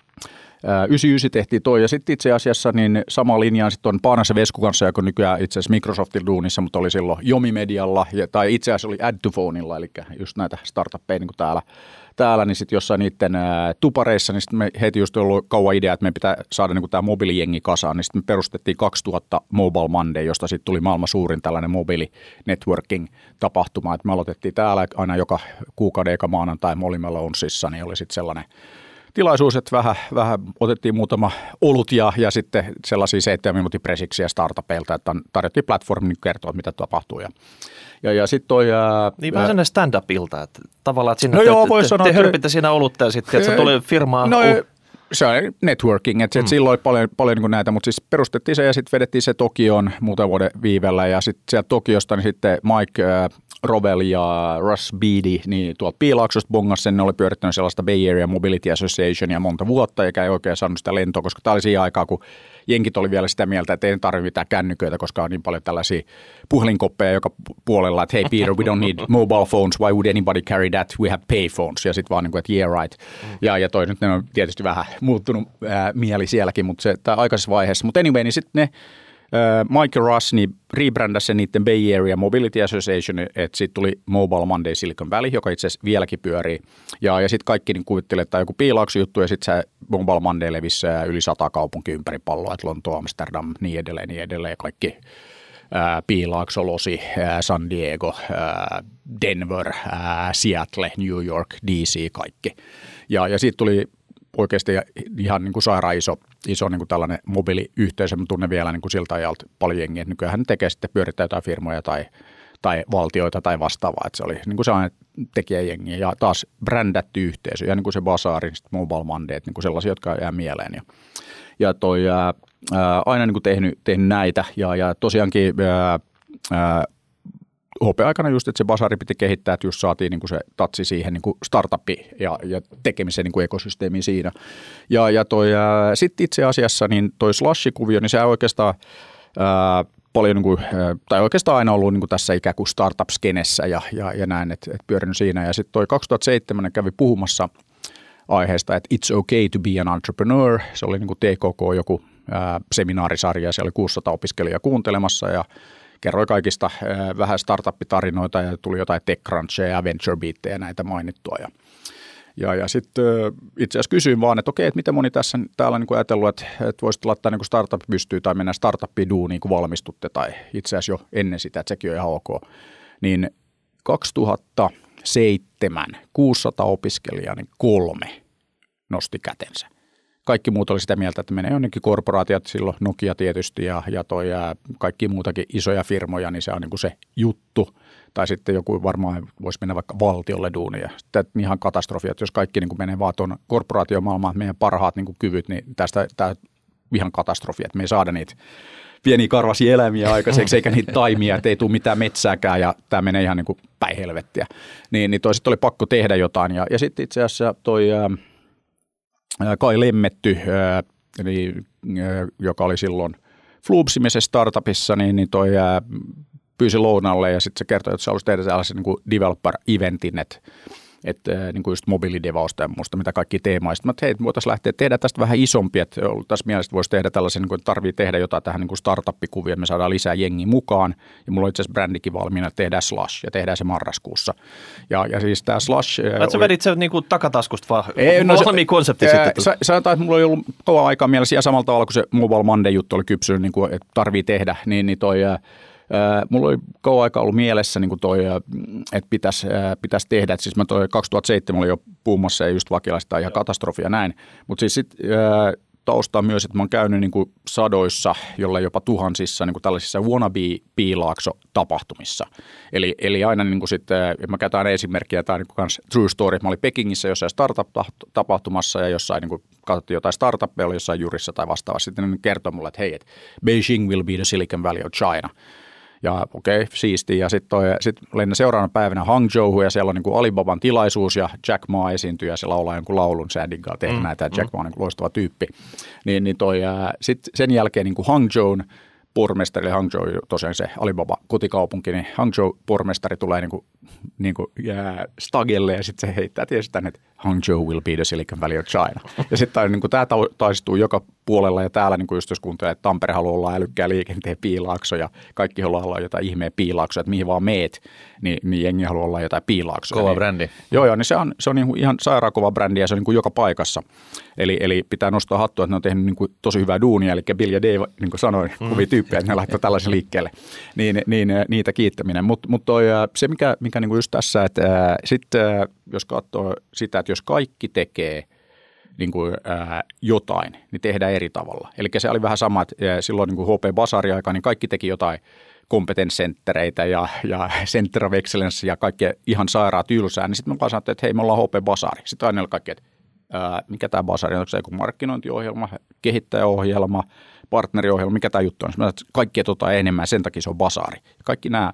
99 tehtiin toi. Ja sitten itse asiassa niin sama linja sitten on Paanassa Vesku kanssa, joka nykyään itse asiassa Microsoftin duunissa, mutta oli silloin Jomi-medialla ja, tai itse asiassa oli Add-to-Phoneilla, eli just näitä startuppeja niin kuin täällä, täällä, niin sitten jossain niiden ää, tupareissa, niin sitten me heti just ollut kauan idea, että me pitää saada niin tämä mobiilijengi kasaan, niin sitten me perustettiin 2000 Mobile Monday, josta sitten tuli maailman suurin tällainen mobiili networking tapahtuma, että me aloitettiin täällä aina joka kuukauden eka maanantai, me olimme Lonesissa, niin oli sitten sellainen tilaisuus, että vähän, vähän otettiin muutama olut ja, ja sitten sellaisia seitsemän minuutin presiksiä startupeilta, että tarjottiin platformi niin kertoa, mitä tapahtuu. Ja, ja, ja sitten toi... Ää, niin vähän sellainen stand-up-ilta, että tavallaan, että sinne no te, joo, te, sanoa, te, te hörpitte siinä olutta ja sitten, että se tuli firmaa... No, se on networking, että mm. silloin paljon, paljon niin näitä, mutta siis perustettiin se ja sitten vedettiin se Tokioon muutaman vuoden viivellä ja sitten sieltä Tokiosta niin sitten Mike Rovel ja Russ Beatty, niin tuolta Piilaaksosta bongas sen, ne oli pyörittänyt sellaista Bay Area Mobility Associationia monta vuotta, eikä ei oikein saanut sitä lentoa, koska tämä oli siinä aikaa, kun jenkit oli vielä sitä mieltä, että ei tarvitse mitään kännyköitä, koska on niin paljon tällaisia puhelinkoppeja joka puolella, että hei Peter, we don't need mobile phones, why would anybody carry that, we have phones, ja sitten vaan niin kuin, että yeah right. Ja, ja toi nyt ne on tietysti vähän muuttunut ää, mieli sielläkin, mutta se aikaisessa vaiheessa, mutta anyway, niin sitten ne Michael Russ niin rebrändäsi sen niiden Bay Area Mobility Association, että sitten tuli Mobile Monday Silicon Valley, joka itse asiassa vieläkin pyörii. Ja, ja sitten kaikki niin kuvittelivat, että joku piilauksu juttu, ja sitten se Mobile Monday levisi yli sata kaupunki ympäri palloa, että Lontoa, Amsterdam, niin edelleen, niin edelleen, kaikki Piilaakso, Losi, San Diego, Denver, Seattle, New York, DC, kaikki. Ja, ja siitä tuli oikeasti ihan niin kuin sairaan iso, iso niin kuin tällainen mobiiliyhteisö. Mä tunnen vielä niin kuin siltä ajalta paljon jengiä. Nykyään hän tekee sitten pyörittää jotain firmoja tai, tai valtioita tai vastaavaa. Että se oli niin kuin sellainen tekijäjengi ja taas brändätty yhteisö ja niin kuin se Basarin, Mobile Monday, niin kuin sellaisia, jotka jää mieleen. Ja, ja toi, ää, aina niin kuin tehnyt, tehnyt näitä ja, ja tosiaankin ää, ää, HP-aikana just, että se basari piti kehittää, että just saatiin niin kuin se tatsi siihen niin kuin ja, ja tekemisen niin kuin ekosysteemiin siinä. Ja, ja toi, sitten itse asiassa niin toi Slash-kuvio, niin se oikeastaan ää, paljon, niin kuin, tai oikeastaan aina ollut niin kuin tässä ikään kuin startup-skenessä ja, ja, ja näin, että, että pyörinyt siinä. Ja sitten toi 2007 kävi puhumassa aiheesta, että it's okay to be an entrepreneur. Se oli niin kuin TKK joku ää, seminaarisarja, siellä oli 600 opiskelijaa kuuntelemassa ja kerroi kaikista vähän startup-tarinoita ja tuli jotain TechCrunchia ja VentureBeatia ja näitä mainittua. Ja, Ja, ja sitten itse asiassa kysyin vaan, että okei, että miten moni tässä täällä niin ajatellut, että, että voisitte laittaa niin startup pystyy tai mennä startuppiin duuniin, kun valmistutte tai itse asiassa jo ennen sitä, että sekin on ihan ok. Niin 2007 600 opiskelijaa, niin kolme nosti kätensä. Kaikki muut oli sitä mieltä, että menee jonnekin korporaatiot, silloin Nokia tietysti ja, ja, toi, ja kaikki muutakin isoja firmoja, niin se on niin kuin se juttu – tai sitten joku varmaan voisi mennä vaikka valtiolle duunia. Sitten ihan katastrofi, että jos kaikki niin kuin menee vaan tuon korporaatiomaailmaan, meidän parhaat niin kuin kyvyt, niin tästä tämä ihan katastrofi, että me ei saada niitä pieniä karvasia eläimiä aikaiseksi, eikä niitä taimia, että ei tule mitään metsääkään ja tämä menee ihan niin kuin päin helvettiä. Niin, niin toi sitten oli pakko tehdä jotain ja, ja sitten itse asiassa toi ää, Kai Lemmetty, eli, joka oli silloin Floopsimisessa startupissa, niin, niin toi pyysi lounalle ja sitten se kertoi, että se halusi tehdä sellaisen niin developer-eventin, että että niin kuin just mobiilidevausta ja muusta, mitä kaikki teemaista. Mä hei, voitaisiin lähteä tehdä tästä vähän isompi, että tässä mielestä voisi tehdä tällaisen, niin kuin, että tarvii tehdä jotain tähän niin startup-kuvia, että me saadaan lisää jengi mukaan. Ja mulla on itse asiassa brändikin valmiina, että tehdään Slash ja tehdään se marraskuussa. Ja, ja siis tämä Slash... Että sä vedit se niin kuin takataskusta vaan Ei, no, se, konsepti ää, sitten. Sä, sanotaan, että mulla oli ollut kauan aikaa mielessä ja samalla tavalla kuin se Mobile Monday juttu oli kypsynyt, niin kuin, että tarvii tehdä, niin, niin toi Mulla oli kauan aika ollut mielessä niin kuin toi, että pitäisi, pitäisi tehdä. Et siis mä toi 2007 oli jo puumassa ja just vakilaista ihan katastrofia näin. Mutta siis sitten taustaa myös, että mä oon käynyt niin kuin sadoissa, jolla jopa tuhansissa niin kuin tällaisissa wannabe-piilaakso-tapahtumissa. Eli, eli aina niin kuin sitten, mä käytän esimerkkiä, tämä niin kuin true story, mä olin Pekingissä jossain startup-tapahtumassa ja jossain niin kuin katsottiin jotain startuppeja, oli jossain jurissa tai vastaavasti, sitten ne kertoi mulle, että hei, että Beijing will be the Silicon Valley of China. Ja okei, okay, siisti. Ja sitten sit lennä seuraavana päivänä Hangzhou ja siellä on niin kuin Alibaban tilaisuus ja Jack Ma esiintyy ja se laulaa jonkun laulun Sadin kanssa tehdä mm, näitä. Mm. Jack Ma on niin loistava tyyppi. Niin, niin toi, sitten sen jälkeen niin kuin Hangzhoun pormestari, eli Hangzhou tosiaan se Alibaba kotikaupunki, niin Hangzhou pormestari tulee niin kuin, niin kuin jää stagelle ja sitten se heittää tietysti tänne, että Hangzhou will be the Silicon Valley of China. Ja sitten niin tämä taistuu joka puolella ja täällä niin kuin just jos kuuntelee, että Tampere haluaa olla älykkää liikenteen piilaakso ja kaikki haluaa olla jotain ihmeä piilaaksoa, että mihin vaan meet, niin, niin jengi haluaa olla jotain piilaaksoa. Kova niin, brändi. Joo, joo, niin se on, se on niin ihan sairaan kova brändi ja se on niin kuin joka paikassa. Eli, eli pitää nostaa hattua, että ne on tehnyt niin kuin tosi hyvää duunia, eli Bill ja Dave, niin kuin sanoin, mm. kovia tyyppejä, että ne laittoi tällaisen liikkeelle. Niin, niin niitä kiittäminen. Mutta mut se, mikä, mikä niin kuin just tässä, että sitten jos katsoo sitä, että jos kaikki tekee niin kuin, ää, jotain, niin tehdään eri tavalla. Eli se oli vähän sama, että silloin niin kuin HP Basari aika, niin kaikki teki jotain kompetenssenttereitä ja, ja Center of Excellence ja kaikkea ihan sairaat tylsää, niin sitten me vaan sanottiin, että hei, me ollaan HP Basari. Sitten aina kaikki, että ää, mikä tämä Basari on, onko se joku markkinointiohjelma, kehittäjäohjelma, partneriohjelma, mikä tämä juttu on. Sitten kaikkea tota enemmän, sen takia se on Basari. Kaikki nämä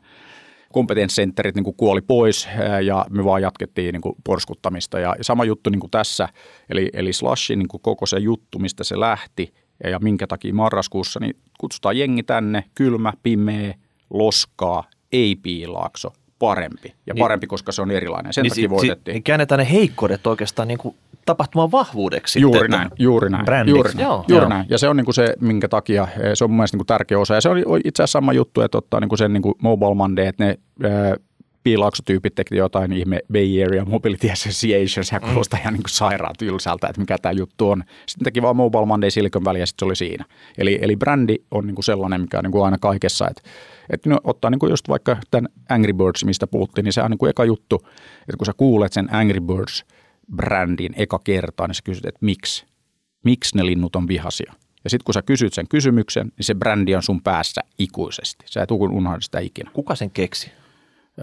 kompetenssentterit niin kuoli pois ja me vaan jatkettiin niin kuin porskuttamista. Ja sama juttu niin kuin tässä, eli, eli Slashin niin kuin koko se juttu, mistä se lähti ja, ja minkä takia marraskuussa, niin kutsutaan jengi tänne, kylmä, pimeä, loskaa, ei piilaakso, parempi. Ja niin, parempi, koska se on erilainen. Sen niin, takia voitettiin. Niin käännetään ne heikkoudet oikeastaan niin kuin tapahtuman vahvuudeksi. Juuri sitten. näin, juuri näin. Brändiksi. Juuri, joo, juuri joo. näin. Ja se on niin kuin se, minkä takia se on mun mielestä niin kuin tärkeä osa. Ja se on itse asiassa sama juttu, että ottaa niin kuin sen niin kuin Mobile Monday, että ne piilauksotyypit teki jotain ihme Bay Area Mobility Association, sehän mm. kuulostaa ihan niin kuin sairaan tylsältä, että mikä tämä juttu on. Sitten teki vaan Mobile Monday Silicon Valley ja sitten se oli siinä. Eli, eli brändi on niin kuin sellainen, mikä on niin kuin aina kaikessa, että, että no, ottaa niin kuin just vaikka tämän Angry Birds, mistä puhuttiin, niin se on niin kuin eka juttu, että kun sä kuulet sen Angry Birds brändin eka kertaa, niin sä kysyt, että miksi? Miksi ne linnut on vihasia? Ja sitten kun sä kysyt sen kysymyksen, niin se brändi on sun päässä ikuisesti. Sä et unohda sitä ikinä. Kuka sen keksi?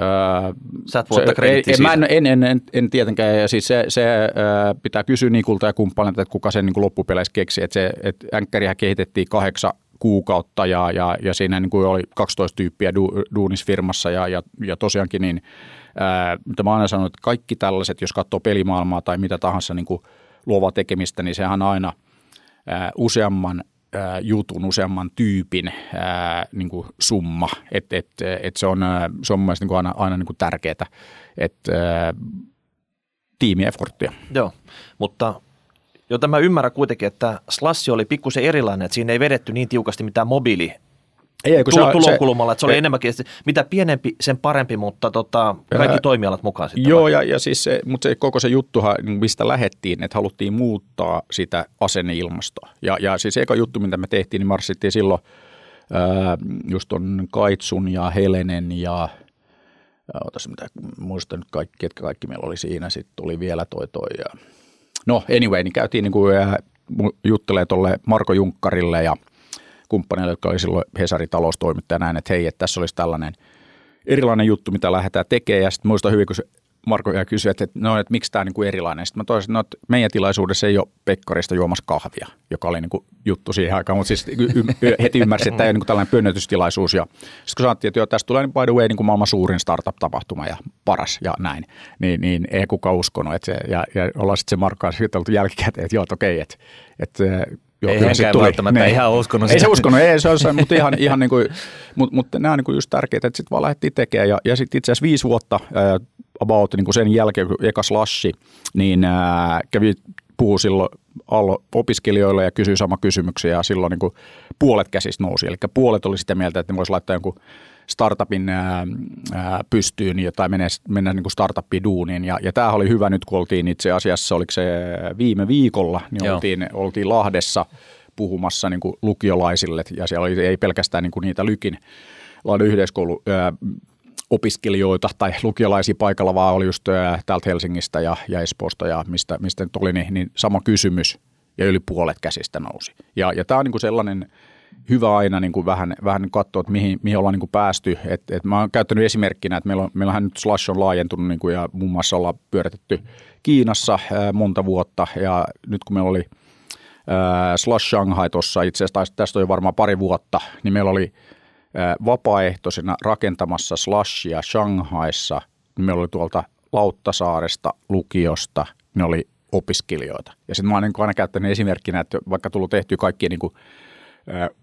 Öö, Sä et voi ottaa en, en, en, en, en, en tietenkään, ja siis se, se öö, pitää kysyä Nikulta ja kumppanilta, että kuka sen niin kuin loppupeleissä keksi. Että se, että änkkäriä kehitettiin kahdeksan kuukautta ja, ja, ja siinä niin kuin oli 12 tyyppiä du, duunisfirmassa ja, ja, ja tosiaankin niin, ää, mitä mä aina sanonut, että kaikki tällaiset, jos katsoo pelimaailmaa tai mitä tahansa niin kuin luovaa tekemistä, niin sehän aina ää, useamman jutun, useamman tyypin ää, niin kuin summa. Et, et, et se, on, se on mun mielestä niin kuin aina, aina niin kuin tärkeää, että tiimiefforttia. Joo, mutta jo tämä ymmärrä kuitenkin, että Slash oli pikkusen erilainen, että siinä ei vedetty niin tiukasti mitään mobiili ei, kun tulo, se, tulokulmalla, että se oli ei, enemmänkin, että mitä pienempi, sen parempi, mutta tota, kaikki ää, toimialat mukaan sitten. Joo, ja, ja siis se, mutta se, koko se juttuhan, niin mistä lähettiin, että haluttiin muuttaa sitä asenneilmastoa. Ja, ja siis eka juttu, mitä me tehtiin, niin marssittiin silloin ää, just on Kaitsun ja Helenen ja otas mitä, muistan nyt kaikki, ketkä kaikki meillä oli siinä, sitten tuli vielä toi toi ja no anyway, niin käytiin niin kuin, juttelee tuolle Marko Junkkarille ja – kumppaneille, jotka oli silloin Hesarin taloustoimittaja näin, että hei, että tässä olisi tällainen erilainen juttu, mitä lähdetään tekemään. Ja sitten muista hyvin, kun Marko ja kysyi, että, no, että miksi tämä on niin kuin erilainen. Sitten mä toisin, no, että meidän tilaisuudessa ei ole Pekkarista juomassa kahvia, joka oli niin kuin juttu siihen aikaan, mutta siis y- heti ymmärsi, että tämä ei ole niin tällainen pönnötystilaisuus. Ja sitten kun sanottiin, että joo, tästä tulee niin by the way niin kuin maailman suurin startup-tapahtuma ja paras ja näin, niin, niin ei kukaan uskonut. Että se, ja, ja ollaan sitten se Markka kanssa juteltu jälkikäteen, että joo, että okei, että, että Joo, ei tuli. välttämättä niin. ihan uskonut Ei se uskonut, ei se olisi, mutta ihan, ihan niin kuin, mutta, mutta nämä on niin kuin just tärkeitä, että sitten vaan lähdettiin tekemään. Ja, ja sitten itse asiassa viisi vuotta about niin kuin sen jälkeen, kun eka slashi, niin äh, kävi puhuu silloin Allo opiskelijoille ja kysyi sama kysymyksiä ja silloin niin kuin puolet käsistä nousi. Eli puolet oli sitä mieltä, että ne voisi laittaa jonkun startupin ää, pystyyn tai mennä, mennä niin kuin startuppiin duuniin. Ja, ja tämähän oli hyvä nyt, kun oltiin itse asiassa, oliko se viime viikolla, niin oltiin, oltiin Lahdessa puhumassa niin kuin lukiolaisille ja siellä oli, ei pelkästään niin kuin niitä Lykin Lahden yhdenskoulu ää, opiskelijoita tai lukiolaisia paikalla, vaan oli just ää, täältä Helsingistä ja, ja Espoosta ja mistä, mistä nyt oli, niin, niin sama kysymys ja yli puolet käsistä nousi. Ja, ja tämä on niin kuin sellainen hyvä aina niin kuin vähän, vähän katsoa, että mihin, mihin ollaan niin kuin päästy. Et, et mä oon käyttänyt esimerkkinä, että meillä on, meillähän nyt Slash on laajentunut niin kuin, ja muun muassa ollaan pyöritetty Kiinassa ää, monta vuotta ja nyt kun meillä oli ää, Slash Shanghai tuossa itse asiassa, tästä on jo varmaan pari vuotta, niin meillä oli ää, vapaaehtoisena rakentamassa Slashia Shanghaissa, niin meillä oli tuolta Lauttasaaresta, lukiosta, ne oli opiskelijoita. Ja sitten mä oon niin aina käyttänyt esimerkkinä, että vaikka tullut tehty kaikki niin kuin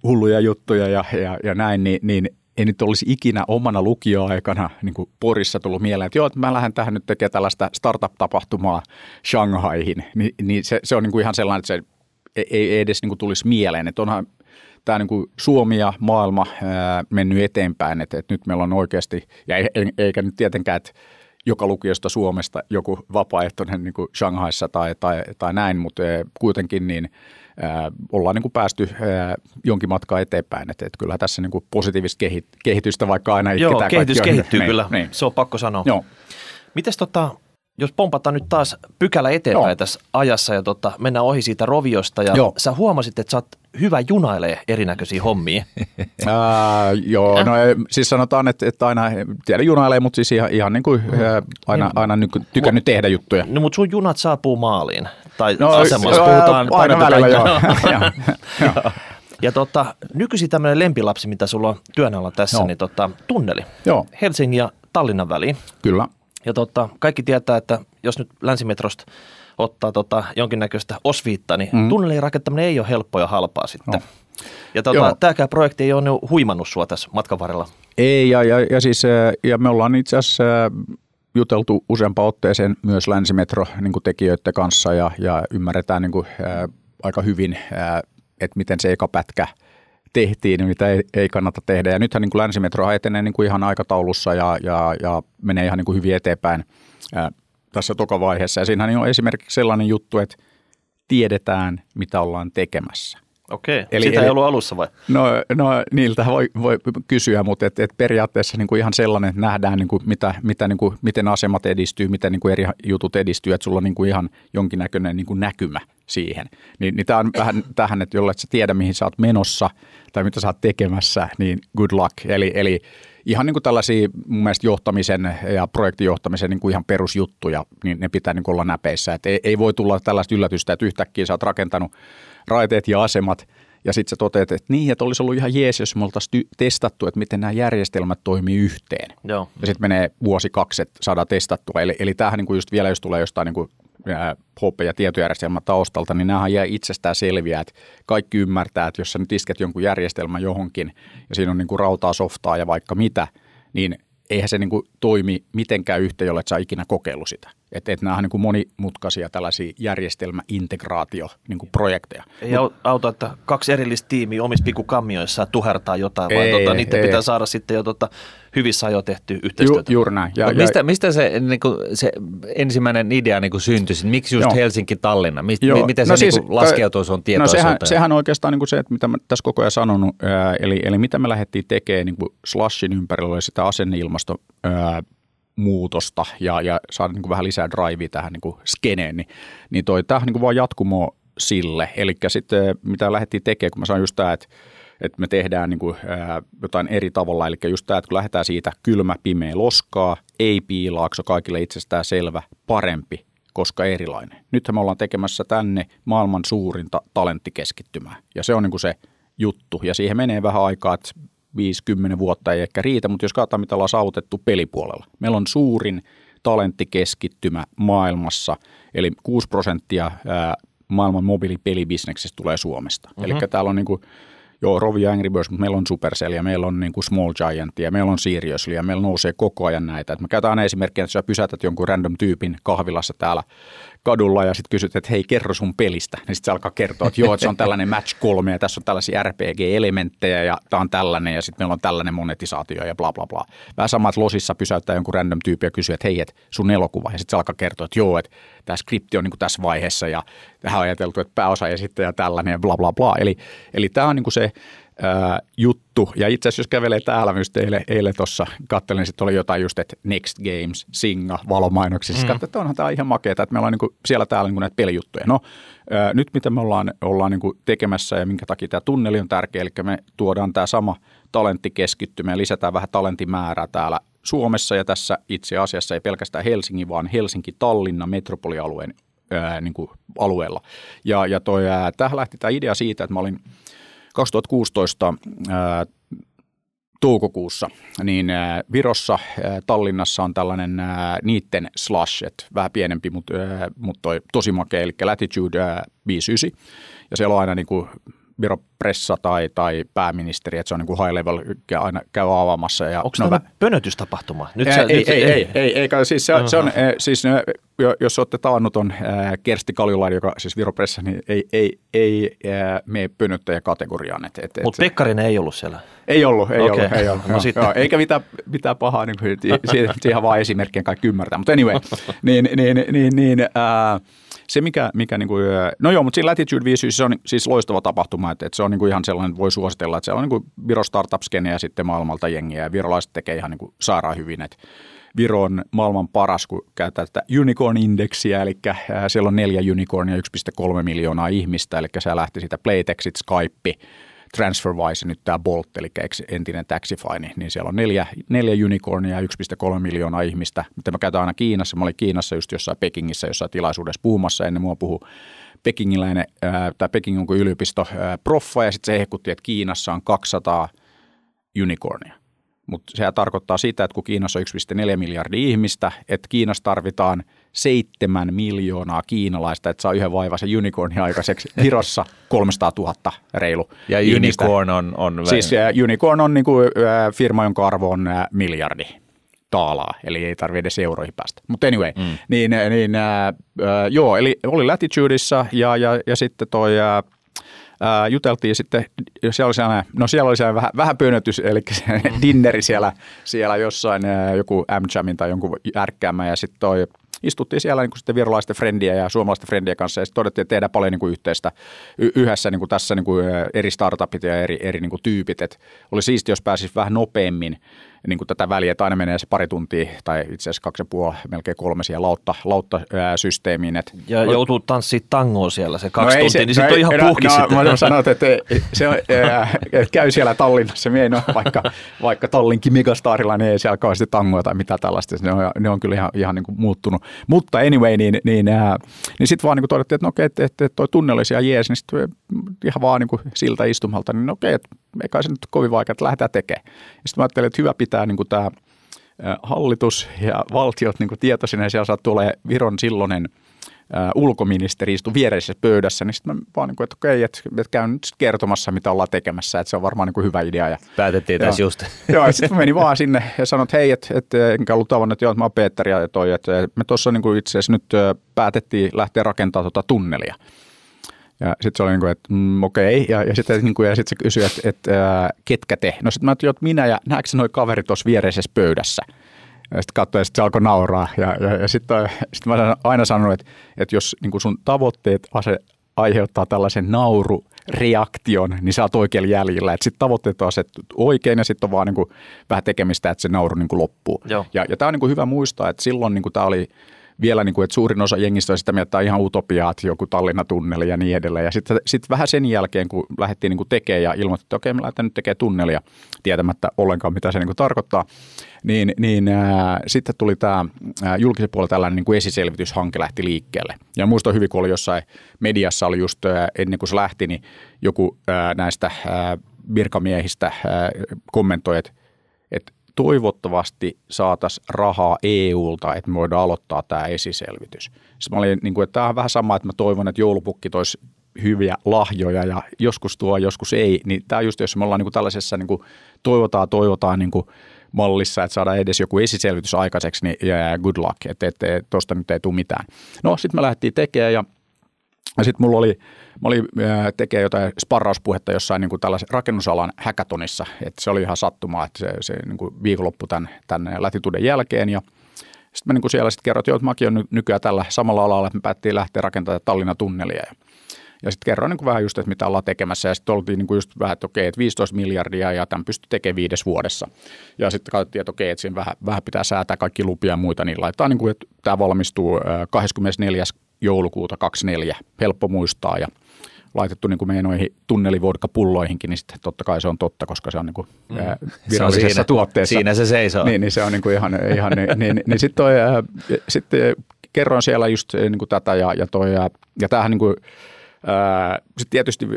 hulluja juttuja ja, ja, ja näin, niin, niin ei nyt olisi ikinä omana lukioaikana niin kuin Porissa tullut mieleen, että joo, että mä lähden tähän nyt tekemään tällaista startup-tapahtumaa Shanghaihin, Ni, niin se, se on niin kuin ihan sellainen, että se ei, ei edes niin kuin tulisi mieleen, että onhan tämä niin kuin Suomi ja maailma ää, mennyt eteenpäin, että, että nyt meillä on oikeasti, ja eikä nyt tietenkään, että joka lukiosta Suomesta joku vapaaehtoinen niin kuin Shanghaissa tai, tai, tai näin, mutta kuitenkin niin – ollaan niin kuin päästy jonkin matkaa eteenpäin. Että, että kyllä tässä niin kuin positiivista kehitystä, vaikka aina Joo, kehitys kehittyy niin, kyllä, niin. se on pakko sanoa. Joo. Mites tota, jos pompataan nyt taas pykälä eteenpäin Joo. tässä ajassa ja tota, mennään ohi siitä roviosta ja Joo. sä huomasit, että sä oot hyvä junailee erinäköisiä hommia. Ää, joo, no siis sanotaan, että, että aina tiedä junailee, mutta siis ihan, ihan niin kuin aina, niin, aina niin tykännyt tehdä juttuja. No mutta sun junat saapuu maaliin tai no, asemassa, puhutaan aina välillä, joo. Ja tota, nykyisin tämmöinen lempilapsi, mitä sulla on työn alla tässä, joo. niin tota, tunneli. Joo. Helsingin ja Tallinnan väliin. Kyllä. Ja tota, kaikki tietää, että jos nyt länsimetrosta ottaa tota jonkinnäköistä osviittaa, niin mm. tunnelin rakentaminen ei ole helppoa ja halpaa sitten. No. Ja tota, tämäkään projekti ei ole huimannut sua tässä matkan varrella. Ei, ja, ja, ja, siis, ja me ollaan itse asiassa juteltu useampaan otteeseen myös länsimetro niin tekijöiden kanssa ja, ja ymmärretään niin kuin, ää, aika hyvin, ää, että miten se eka pätkä tehtiin, mitä ei, ei kannata tehdä. Ja nythän niin kuin länsimetro etenee niin kuin ihan aikataulussa ja, ja, ja menee ihan niin kuin hyvin eteenpäin ää, tässä tokavaiheessa. Ja siinähän on esimerkiksi sellainen juttu, että tiedetään, mitä ollaan tekemässä. Okei, eli, sitä eli, ei ollut alussa vai? No, no niiltä voi, voi kysyä, mutta et, et periaatteessa niin kuin ihan sellainen, että nähdään niin kuin mitä, mitä, niin kuin, miten asemat edistyy, miten niin kuin eri jutut edistyy, että sulla on niin kuin ihan jonkinnäköinen niin kuin näkymä siihen. Ni, niin tämä on vähän tähän, että jolle et sä tiedä, mihin sä oot menossa tai mitä sä oot tekemässä, niin good luck. Eli, eli ihan niin kuin tällaisia mun mielestä johtamisen ja projektijohtamisen niin kuin ihan perusjuttuja, niin ne pitää niin kuin olla näpeissä. Et ei, ei voi tulla tällaista yllätystä, että yhtäkkiä sä oot rakentanut raiteet ja asemat ja sitten sä toteat, että niin, että olisi ollut ihan jees, jos me oltaisiin testattu, että miten nämä järjestelmät toimii yhteen. Joo. Ja sitten menee vuosi kaksi, että saadaan testattua. Eli, eli tämähän niin kuin just vielä, jos tulee jostain niin kuin HP- ja tietojärjestelmän taustalta, niin nämä jää itsestään selviä, että kaikki ymmärtää, että jos sä nyt isket jonkun järjestelmän johonkin ja siinä on niin kuin rautaa, softaa ja vaikka mitä, niin eihän se niin kuin toimi mitenkään yhteen, jolle et sä ikinä kokeillut sitä. Että et nämä on niin kuin monimutkaisia tällaisia järjestelmäintegraatioprojekteja. Ei Mut, auta, että kaksi erillistä tiimiä omissa pikkukammioissa tuhertaa jotain, vaan tota, niiden ei. pitää saada sitten jo tota, hyvissä ajoin tehty yhteistyötä. Ju, juuri näin. Ja, ja, mistä, mistä se, niin kuin, se ensimmäinen idea niin kuin syntyi? Miksi just Helsinki-Tallinna? Mist, joo. Miten se no siis, niin kuin, laskeutuu sun tietoisuuteen? No sehän, sehän oikeastaan niin kuin se, että mitä mä tässä koko ajan sanonut, ää, eli, eli mitä me lähdettiin tekemään niin kuin Slashin ympärillä oli sitä asenneilmasto ää, muutosta ja, ja saada niin kuin vähän lisää drivea tähän niin kuin skeneen, niin, niin toi, tämähän niin kuin vaan jatkumo sille. Eli sitten mitä lähdettiin tekemään, kun mä sanoin just tämä, että, että me tehdään niin kuin, ää, jotain eri tavalla, eli just tämä, että kun lähdetään siitä kylmä, pimeä loskaa, ei piilaakso, kaikille itsestään selvä, parempi, koska erilainen. Nythän me ollaan tekemässä tänne maailman suurinta talenttikeskittymää, ja se on niin kuin se juttu, ja siihen menee vähän aikaa, että 5-10 vuotta ei ehkä riitä, mutta jos katsotaan, mitä ollaan saavutettu pelipuolella. Meillä on suurin talenttikeskittymä maailmassa, eli 6 prosenttia maailman mobiilipelibisneksestä tulee Suomesta. Mm-hmm. Eli täällä on niin kuin joo, Rovi ja Angry Birds, mutta meillä on Supercell ja meillä on niin kuin Small Giant ja meillä on Seriously ja meillä nousee koko ajan näitä. Et mä käytän aina esimerkkiä, että sä pysäytät jonkun random tyypin kahvilassa täällä kadulla ja sitten kysyt, että hei kerro sun pelistä. Niin sitten se alkaa kertoa, että joo, että se on tällainen match kolme ja tässä on tällaisia RPG-elementtejä ja tämä on tällainen ja sitten meillä on tällainen monetisaatio ja bla bla bla. Vähän sama, että losissa pysäyttää jonkun random tyyppi ja kysyy, että hei, että sun elokuva. Ja sitten se alkaa kertoa, että joo, että tämä skripti on niin kuin tässä vaiheessa ja tähän on ajateltu, että pääosa ja tällainen ja bla bla bla. Eli, eli tämä on niin kuin se ää, juttu. Ja itse asiassa jos kävelee täällä myös teille, eilen tuossa kattelin, sitten oli jotain just, että Next Games, Singa, valomainoksissa. Mm. Katsoin, että onhan tämä ihan makeeta, että meillä on niin kuin siellä täällä niin kuin näitä pelijuttuja. No ää, nyt mitä me ollaan, ollaan niin kuin tekemässä ja minkä takia tämä tunneli on tärkeä, eli me tuodaan tämä sama talenttikeskittymä ja lisätään vähän talentimäärää täällä Suomessa ja tässä itse asiassa ei pelkästään Helsingin, vaan Helsinki-Tallinna metropolialueen ää, niin kuin alueella. Ja, ja toi, ää, tähän lähti tämä idea siitä, että mä olin – 2016 ää, toukokuussa, niin Virossa, Tallinnassa on tällainen niitten slash, että vähän pienempi, mutta, mutta toi tosi makea, eli Latitude 59. Ja siellä on aina niin kuin Viro pressa tai, tai pääministeri, että se on niin kuin high level aina käy avaamassa. Ja, Onko no, tämä vä- pönötystapahtuma? Nyt ei, sä, ei, nyt, ei, ei, ei, ei, ei, siis se, se on, siis jos olette tavannut on Kersti Kaljulainen, joka siis Viro pressa, niin ei, ei, ei mene pönöttäjäkategoriaan. Et, et, Mutta Pekkarinen ei ollut siellä? Ei ollut, ei okay. ollut. Ei ollut no, joo, joo, eikä mitään, mitään pahaa, niin siihen vaan esimerkkien kaikki ymmärtää. Mutta anyway, niin, niin, niin, niin äh, se mikä, mikä niin kuin, no joo, mutta siinä Latitude 5 se on siis loistava tapahtuma, että, että se on niin kuin ihan sellainen, voi suositella, että se on niin kuin Viro startup ja sitten maailmalta jengiä ja virolaiset tekee ihan niin kuin sairaan hyvin, että Viro on maailman paras, kun käytetään tätä unicorn-indeksiä, eli siellä on neljä unicornia 1,3 miljoonaa ihmistä, eli se lähti siitä Playtexit, Skype, TransferWise nyt tämä Bolt, eli entinen Taxify, niin, niin siellä on neljä, neljä unicornia ja 1,3 miljoonaa ihmistä, mitä mä käytän aina Kiinassa. Mä olin Kiinassa just jossain Pekingissä jossain tilaisuudessa puhumassa ennen mua puhu pekingiläinen, tai Peking on yliopisto proffa, ja sitten se hehkutti, että Kiinassa on 200 unicornia. Mutta se tarkoittaa sitä, että kun Kiinassa on 1,4 miljardia ihmistä, että Kiinassa tarvitaan – seitsemän miljoonaa kiinalaista, että saa yhden vaivaisen unicornin aikaiseksi. Virossa 300 000 reilu Ja ihmistä. unicorn on? on siis uh, unicorn on niin kuin, uh, firma, jonka arvo on uh, miljardi taalaa, eli ei tarvitse edes euroihin päästä. Mutta anyway, mm. niin, niin uh, joo, eli oli Latitudeissa ja, ja, ja sitten toi Uh, juteltiin sitten, siellä oli sellainen, no siellä oli sellainen vähän, vähän pönötys, eli se mm. dinneri siellä, siellä jossain, joku Amchamin tai jonkun ärkkäämä, ja sitten toi istuttiin siellä niin kuin sitten virolaisten frendien ja suomalaisten frendien kanssa ja sitten todettiin, että tehdään paljon niin kuin yhteistä yhdessä niin kuin tässä niin kuin eri startupit ja eri, eri niin kuin tyypit. Et oli siisti, jos pääsisi vähän nopeammin niin kuin tätä väliä, että aina menee se pari tuntia tai itse asiassa kaksi ja puoli, melkein kolme siellä lautta, lautta-systeemiin. Et, ja no, joutuu tanssiin tangoa siellä se kaksi no tuntia, se, niin sitten no, on ihan puhki no, sitten. Mä sanoin, että se on, ää, käy siellä Tallinnassa, me no, vaikka, vaikka Tallinkin Megastarilla, niin ei siellä kauheasti tangoa tai mitä tällaista, ne on, ne on kyllä ihan, ihan niin kuin muuttunut. Mutta anyway, niin, niin, ää, niin sitten vaan niin kuin todettiin, että no okei, että, että toi tunneli olisi ihan jees, niin sitten ihan vaan niin kuin siltä istumalta, niin okei, että eikä se nyt kovin vaikea, että lähdetään tekemään. Sitten mä ajattelin, että hyvä pitää niin kuin tämä hallitus ja valtiot niin kuin tietoisina, ja siellä saattaa tulee Viron silloinen ulkoministeri istui viereisessä pöydässä, niin sitten mä vaan niin kuin, että okei, että, että käyn nyt kertomassa, mitä ollaan tekemässä, että se on varmaan niin kuin hyvä idea. Ja, Päätettiin tässä just. Joo, ja sitten menin vaan sinne ja sanoin, että hei, että, että enkä ollut tavannut, että joo, että mä oon Peter ja toi, että me tuossa niin itse asiassa nyt päätettiin lähteä rakentamaan tuota tunnelia. Ja sitten se oli niin kuin, että mm, okei, okay. ja, ja sitten niin kuin, ja sit se kysyi, että, että äh, ketkä te? No sitten mä ajattelin, että minä ja näetkö noin kaverit tuossa viereisessä pöydässä? Ja sitten katsoin, ja sitten se alkoi nauraa. Ja, ja, ja sitten sit mä olen aina sanonut, että, että jos niin kuin sun tavoitteet ase, aiheuttaa tällaisen naurureaktion, niin sä oot oikealla jäljellä. Että sitten tavoitteet on asettu oikein ja sitten on vaan niin kuin vähän tekemistä, että se nauru niin kuin loppuu. Joo. Ja, ja tämä on niin kuin hyvä muistaa, että silloin niin kuin tämä oli – vielä, niin kuin, että suurin osa jengistä on sitä mieltä, että ihan utopiaa, että joku Tallinna-tunneli ja niin edelleen. Ja sitten sit vähän sen jälkeen, kun lähdettiin niin kuin tekemään ja ilmoitettiin, että okei, me lähdetään nyt tekemään tunnelia, tietämättä ollenkaan, mitä se niin kuin tarkoittaa, niin, niin äh, sitten tuli tämä julkisen puolella tällainen niin kuin esiselvityshanke lähti liikkeelle. Ja muistan hyvin, kun oli jossain mediassa oli just äh, ennen kuin se lähti, niin joku äh, näistä äh, virkamiehistä äh, kommentoi, että toivottavasti saataisiin rahaa EUlta, että me voidaan aloittaa tämä esiselvitys. Sitten mä olin, niin kuin, että tämä on vähän sama, että mä toivon, että joulupukki toisi hyviä lahjoja ja joskus tuo, joskus ei, niin tämä just, jos me ollaan niin kuin tällaisessa niin kuin toivotaan, toivotaan niin kuin mallissa, että saadaan edes joku esiselvitys aikaiseksi, niin yeah, good luck, että, että, että tuosta nyt ei tule mitään. No sitten me lähdettiin tekemään ja ja sitten mulla oli, mä olin tekee jotain sparrauspuhetta jossain niin kuin tällaisen rakennusalan häkätonissa, että se oli ihan sattumaa, että se, se niin kuin viikonloppu tämän, tämän latituden jälkeen ja sitten mä niin kuin siellä sitten kerroin, että mäkin olen nykyään tällä samalla alalla, että me päättiin lähteä rakentamaan Tallinnan tunnelia ja ja sitten kerroin niin vähän just, että mitä ollaan tekemässä. Ja sitten oltiin niin kuin just vähän, että okei, että 15 miljardia ja tämän pystyy tekemään viides vuodessa. Ja sitten katsottiin, että okei, että siinä vähän, vähän pitää säätää kaikki lupia ja muita, niin laittaa niin kuin, että tämä valmistuu 24 joulukuuta 24, helppo muistaa ja laitettu niin kuin meidän noihin tunnelivodka-pulloihinkin, niin sitten totta kai se on totta, koska se on niin kuin mm. virallisessa siinä, tuotteessa. Siinä se seisoo. Niin, niin se on niin kuin ihan, ihan niin, niin, niin, niin sitten sitten kerroin siellä just niin kuin tätä ja, ja, toi, ja, ja tämähän niin kuin, sitten tietysti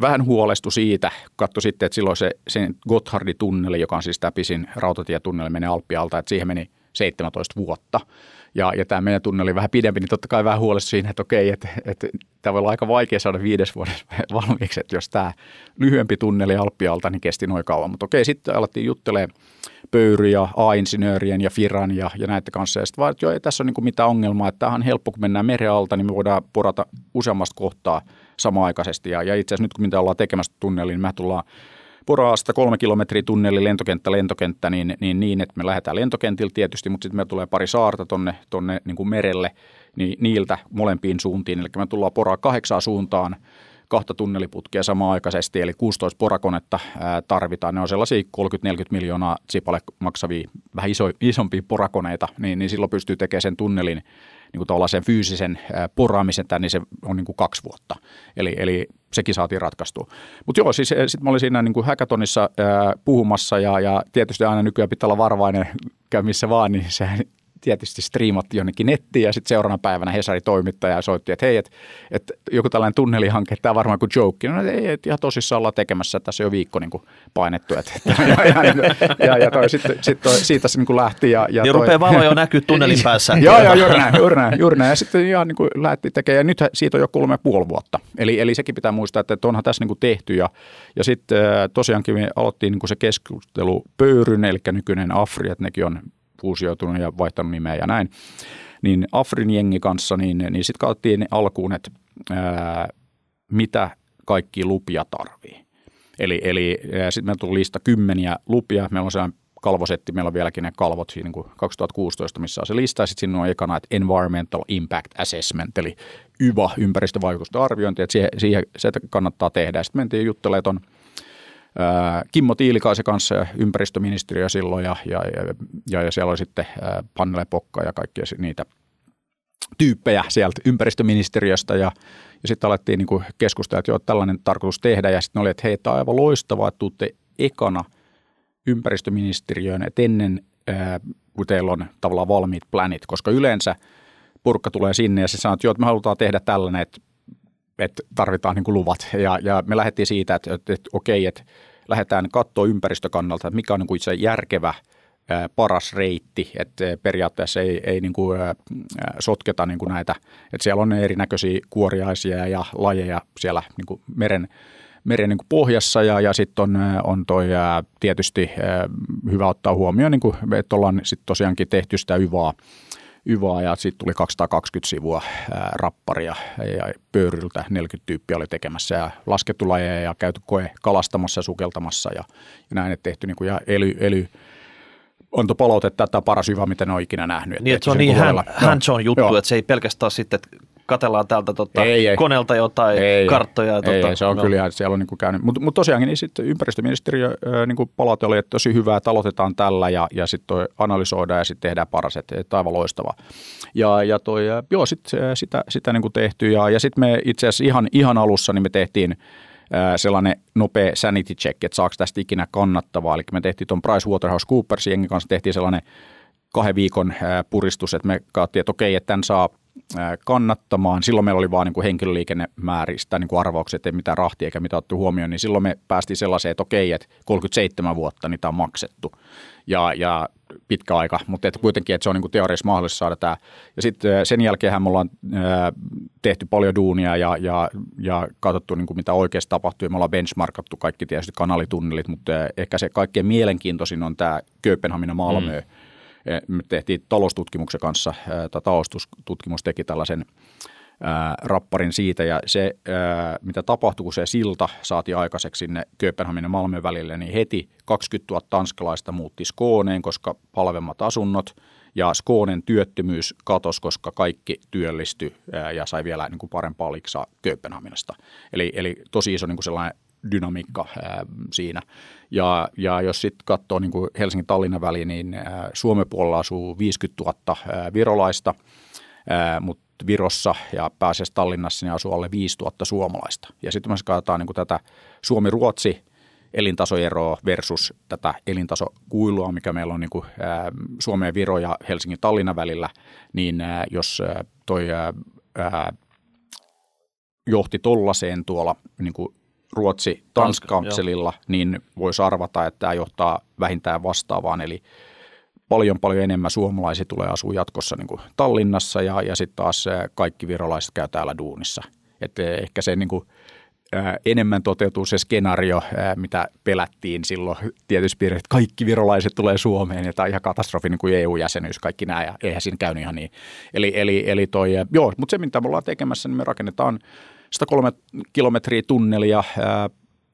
vähän huolestu siitä, katso sitten, että silloin se, se Gotthardin tunneli, joka on siis tämä pisin rautatietunneli, menee Alppialta, että siihen meni 17 vuotta ja, ja tämä meidän tunne oli vähän pidempi, niin totta kai vähän huolesta siinä, että okei, että, että tämä voi olla aika vaikea saada viides vuodessa valmiiksi, että jos tämä lyhyempi tunneli Alppialta, niin kesti noin kauan. Mutta okei, sitten alettiin juttelemaan Pöyry ja A-insinöörien ja Firan ja, ja näiden kanssa. Ja sitten vaan, että joo, ei tässä ole niin mitään ongelmaa, että tämähän on helppo, kun mennään meren alta, niin me voidaan porata useammasta kohtaa samaaikaisesti. Ja, ja itse asiassa nyt kun mitä ollaan tekemässä tunneliin, niin me tullaan Poraasta kolme kilometriä tunneli lentokenttä lentokenttä niin, niin, niin, että me lähdetään lentokentiltä tietysti, mutta sitten me tulee pari saarta tonne, tonne niin merelle, niin niiltä molempiin suuntiin. Eli me tullaan poraa kahdeksaa suuntaan kahta tunneliputkea samaaikaisesti, eli 16 porakonetta tarvitaan. Ne on sellaisia 30-40 miljoonaa Zipalle maksavia, vähän iso, isompia porakoneita, niin, niin silloin pystyy tekemään sen tunnelin niin kuin sen fyysisen poraamisen, niin se on niin kuin kaksi vuotta. Eli, eli sekin saatiin ratkaistua. Mutta joo, siis sitten mä olin siinä niin kuin hackathonissa ää, puhumassa ja, ja tietysti aina nykyään pitää olla varovainen käy missä vaan, niin se tietysti striimattiin jonnekin nettiin ja sitten seuraavana päivänä Hesari toimittaja soitti, että hei, että, että joku tällainen tunnelihanke, tämä varmaan kuin joke. No ei, että ihan tosissaan ollaan tekemässä, että tässä on jo viikko niin kuin painettu. Että, että, ja, ja, ja, ja toi, sitten, sit toi, siitä se niin kuin lähti. Ja, ja niin toi, rupeaa valo jo näkyy tunnelin päässä. joo, joo, juuri näin, juuri näin, juuri näin. Ja sitten ihan niin kuin lähti tekemään, ja nyt siitä on jo kolme ja puoli vuotta. Eli, eli sekin pitää muistaa, että onhan tässä niin kuin tehty. Ja, ja sitten tosiaankin me aloittiin niin kuin se keskustelu Pöyryn, eli nykyinen Afri, että nekin on fuusioitunut ja vaihtanut nimeä ja näin, niin Afrin jengi kanssa, niin, niin sitten katsottiin alkuun, että ää, mitä kaikki lupia tarvii. Eli, eli sitten meillä tuli lista kymmeniä lupia. Meillä on sellainen kalvosetti, meillä on vieläkin ne kalvot siinä niin kuin 2016, missä on se lista, ja sitten siinä on ekana, että Environmental Impact Assessment, eli YVA, ympäristövaikutusten arviointi, että siihen, siihen se kannattaa tehdä. Sitten mentiin juttelemaan Kimmo Tiilikaisen kanssa ympäristöministeriö silloin ja, ja, ja, ja siellä oli sitten Pannele Pokka ja kaikkia niitä tyyppejä sieltä ympäristöministeriöstä ja, ja sitten alettiin niin keskustella, että joo, tällainen tarkoitus tehdä ja sitten oli, että hei, tämä on aivan loistavaa, että tuutte ekana ympäristöministeriöön, että ennen kun teillä on tavallaan valmiit planit, koska yleensä purkka tulee sinne ja se sanoo, että joo, että me halutaan tehdä tällainen, että että tarvitaan niin kuin luvat. Ja, ja me lähdettiin siitä, että, että, että okei, että lähdetään katsoa ympäristökannalta, että mikä on niin kuin se järkevä paras reitti, että periaatteessa ei, ei niin kuin, sotketa niin kuin näitä, että siellä on erinäköisiä kuoriaisia ja lajeja siellä niin kuin meren, meren niin kuin pohjassa ja, ja sitten on, on toi, tietysti hyvä ottaa huomioon, niin kuin, että ollaan sitten tosiaankin tehty sitä yvaa, yvaa ja sitten tuli 220 sivua ää, rapparia ja pöyryltä 40 tyyppiä oli tekemässä ja laskettu lajeja ja käyty koe kalastamassa ja sukeltamassa ja, ja näin, että tehty niin kuin, ja ely, ely antoi palautetta, että tämä paras hyvä, mitä ne on ikinä nähnyt. Niin, että se on niin hands on juttu, joo. että se ei pelkästään sitten, että katellaan täältä tota, ei, ei. koneelta jotain ei, karttoja. Ei, tota, ei, se on no. kyllä, siellä on niin kuin käynyt. Mutta mut tosiaankin niin sitten ympäristöministeriö niin kuin palaute oli, että tosi hyvää, että aloitetaan tällä ja, ja sitten analysoidaan ja sitten tehdään paras, että, että aivan loistava. Ja, ja toi, joo, sit, sitä, sitä niin kuin tehty ja, ja sitten me itse asiassa ihan, ihan alussa niin me tehtiin sellainen nopea sanity check, että saako tästä ikinä kannattavaa. Eli me tehtiin tuon PricewaterhouseCoopersin jengin kanssa tehtiin sellainen kahden viikon puristus, että me katsottiin, että okei, että tämän saa kannattamaan. Silloin meillä oli vain niin henkilöliikennemääristä niin kuin arvaukset, ei mitään rahtia eikä mitään otettu huomioon, niin silloin me päästiin sellaiseen, että okei, että 37 vuotta niitä on maksettu ja, ja pitkä aika, mutta että kuitenkin, että se on niin kuin teoriassa mahdollista saada tämä. Ja sitten sen jälkeen me ollaan tehty paljon duunia ja, ja, ja katsottu, niin kuin mitä oikeasti tapahtuu. Me ollaan benchmarkattu kaikki tietysti kanalitunnelit, mutta ehkä se kaikkein mielenkiintoisin on tämä Kööpenhamina Malmö. Mm me tehtiin taloustutkimuksen kanssa, tai taloustutkimus teki tällaisen rapparin siitä ja se, mitä tapahtui, kun se silta saatiin aikaiseksi sinne Kööpenhaminan Malmön välille, niin heti 20 000 tanskalaista muutti Skooneen, koska palvemmat asunnot ja Skoonen työttömyys katosi, koska kaikki työllistyi ja sai vielä niin kuin parempaa liksaa Kööpenhaminasta. Eli, eli tosi iso niin kuin sellainen dynamiikka ää, siinä. Ja, ja jos sitten katsoo niin kuin Helsingin-Tallinnan väli, niin ää, Suomen puolella asuu 50 000 ää, virolaista, mutta Virossa ja pääasiassa Tallinnassa niin asuu alle 5 000 suomalaista. Ja sitten me katsotaan niin kuin tätä Suomi-Ruotsi elintasoeroa versus tätä elintasokuilua, mikä meillä on niin kuin, ää, Suomen, Viro ja Helsingin Tallinnan välillä, niin ää, jos ää, toi ää, johti tollaiseen tuolla niin kuin Ruotsi Tanskankselilla, niin voisi arvata, että tämä johtaa vähintään vastaavaan, eli paljon paljon enemmän suomalaisia tulee asua jatkossa niin kuin Tallinnassa ja, ja sitten taas kaikki virolaiset käy täällä duunissa. Että ehkä se niin kuin, enemmän toteutuu se skenaario, mitä pelättiin silloin tietysti, että kaikki virolaiset tulee Suomeen ja tämä on ihan katastrofi niin kuin EU-jäsenyys, kaikki nämä ja eihän siinä käynyt ihan niin. Eli, eli, eli toi, joo, mutta se mitä me ollaan tekemässä, niin me rakennetaan 103 kilometriä tunnelia, ää,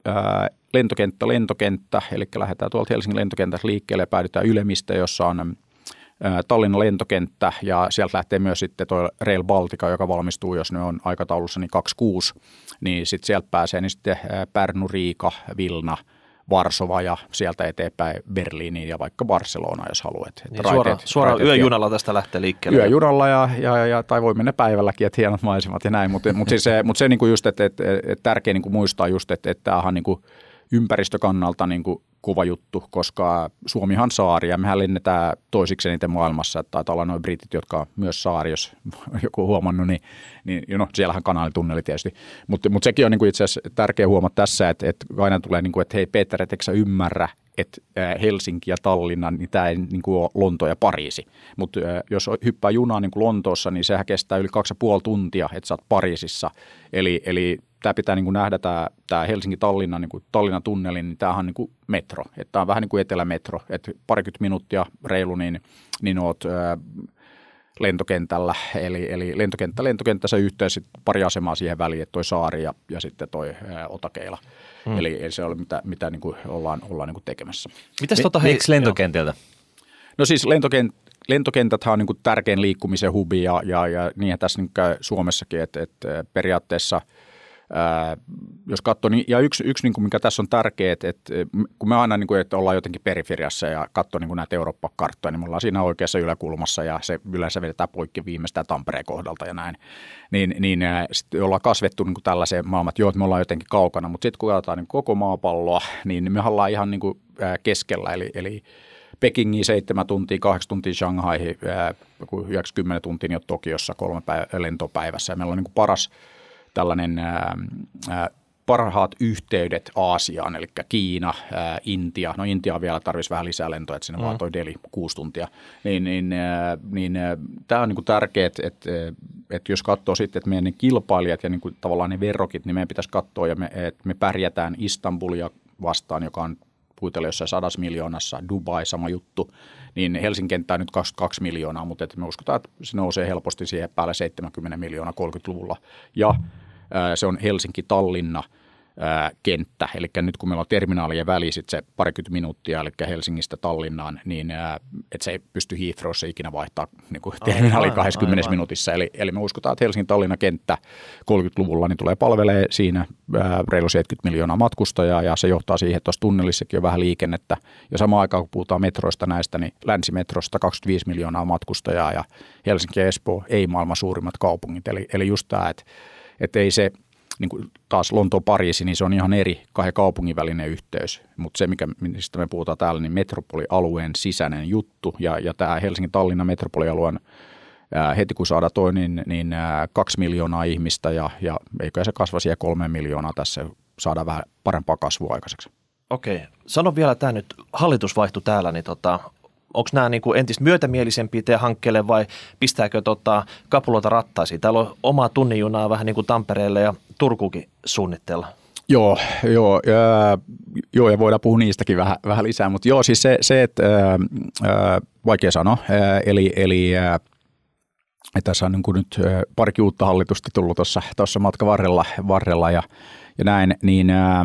ää, lentokenttä, lentokenttä, eli lähdetään tuolta Helsingin lentokentästä liikkeelle ja päädytään Ylemistä, jossa on Tallinnan lentokenttä. Ja sieltä lähtee myös sitten tuo Rail Baltica, joka valmistuu, jos ne on aikataulussa, niin 26, niin sitten sieltä pääsee niin sitten Pärnu, Riika, Vilna – Varsova ja sieltä eteenpäin Berliiniin ja vaikka Barcelona, jos haluat. Niin suoraan suora yöjunalla tästä lähtee liikkeelle. Yöjunalla ja, ja, ja, tai voi mennä päivälläkin, että hienot maisemat ja näin, mutta, mutta siis se, mutta se niin kuin just, että, että, että tärkeä niin kuin muistaa just, että, että tämähän niin kuin ympäristökannalta niin kuin kova juttu, koska Suomihan saari ja mehän lennetään toisiksi eniten maailmassa, että taitaa olla noin britit, jotka on myös saari, jos joku on huomannut, niin, niin no, siellähän kanaalitunneli tietysti. Mutta mut sekin on niin kuin itse asiassa tärkeä huomata tässä, että, että aina tulee, niin kuin, että hei Peter, etteikö sä ymmärrä, että Helsinki ja Tallinna, niin tämä ei niin kuin ole Lonto ja Pariisi. Mutta jos hyppää junaan niin kuin Lontoossa, niin sehän kestää yli kaksi ja puoli tuntia, että sä oot Pariisissa. Eli, eli tämä pitää niin kuin nähdä tämä, tämä Helsinki-Tallinna, niin kuin Tallinnan tunneli, niin tämähän on niin kuin metro. Että tämä on vähän niin kuin etelämetro, että parikymmentä minuuttia reilu, niin, niin oot ää, lentokentällä, eli, eli lentokenttä, lentokenttä se yhteys, pari asemaa siihen väliin, että toi saari ja, ja sitten toi ää, Otakeila. Hmm. Eli, eli se on mitä, mitä niin kuin ollaan, ollaan niin kuin tekemässä. Mitäs tota, hei, lentokentältä? No siis lentokent, lentokentäthän on niin kuin tärkein liikkumisen hubi ja, ja, ja niin tässä niin Suomessakin, että, että periaatteessa – Jos katsoo, niin, ja yksi, yksi niin kuin mikä tässä on tärkeää, että, että kun me aina niin kuin, että ollaan jotenkin periferiassa ja katsoo niin kuin näitä Eurooppa-karttoja, niin me ollaan siinä oikeassa yläkulmassa ja se yleensä vedetään poikki viimeistään Tampereen kohdalta ja näin. Niin, niin sitten ollaan kasvettu niin kuin tällaiseen maailmaan, että joo, että me ollaan jotenkin kaukana, mutta sitten kun katsotaan niin koko maapalloa, niin me ollaan ihan niin kuin, keskellä, eli, eli Pekingiin seitsemän tuntia, kahdeksan tuntia Shanghaihin, joku 90 tuntia niin Tokiossa kolme päivä, lentopäivässä. Ja meillä on niin kuin paras tällainen ää, ää, parhaat yhteydet Aasiaan, eli Kiina, ää, Intia. No Intia vielä tarvitsisi vähän lisää lentoja, että sinne mm. vaan toi Deli kuusi tuntia. Niin, niin, ää, niin tämä on niin tärkeää, että, että, jos katsoo sitten, että meidän kilpailijat ja niin kuin tavallaan ne verrokit, niin meidän pitäisi katsoa, ja me, että me pärjätään Istanbulia vastaan, joka on puitella jossain sadas miljoonassa, Dubai sama juttu, niin Helsingin kenttä on nyt 22 miljoonaa, mutta että me uskotaan, että se nousee helposti siihen päälle 70 miljoonaa 30-luvulla. Ja se on Helsinki-Tallinna – kenttä. Eli nyt kun meillä on terminaalien väli sit se parikymmentä minuuttia, eli Helsingistä Tallinnaan, niin että se ei pysty Heathrowssa ikinä vaihtaa niin kuin terminaali aivan, 20 aivan. minuutissa. Eli, eli me uskotaan, että Helsingin Tallinna kenttä 30-luvulla niin tulee palvelee siinä reilu 70 miljoonaa matkustajaa ja se johtaa siihen, että tuossa tunnelissakin on vähän liikennettä. Ja samaan aikaan, kun puhutaan metroista näistä, niin länsimetrosta 25 miljoonaa matkustajaa ja Helsinki ja Espoo ei maailman suurimmat kaupungit. Eli, eli just tämä, että, että ei se – niin kuin taas Lonto-Pariisi, niin se on ihan eri kahden kaupungin välinen yhteys. Mutta se, mikä, mistä me puhutaan täällä, niin metropolialueen sisäinen juttu. Ja, ja tämä Helsingin-Tallinnan metropolialueen ää, heti kun saadaan toi, niin, niin ää, kaksi miljoonaa ihmistä ja, ja eikö se kasva siihen kolme miljoonaa tässä, saadaan vähän parempaa kasvua aikaiseksi. Okei. Sano vielä tämä nyt, hallitus vaihtui täällä, niin tota, onko nämä niin kuin entistä myötämielisempiä teidän hankkeelle vai pistääkö tota kapuloita rattaisiin? Täällä on omaa tunnijunaa vähän niin kuin Tampereelle ja Turkuukin suunnitteilla. Joo, joo, ja, joo, ja voidaan puhua niistäkin vähän, vähän lisää, mutta joo, siis se, se että ää, vaikea sanoa, ää, eli, eli ää, tässä on niin kuin nyt parikin uutta hallitusta tullut tuossa matkan varrella, varrella ja, ja näin, niin ää,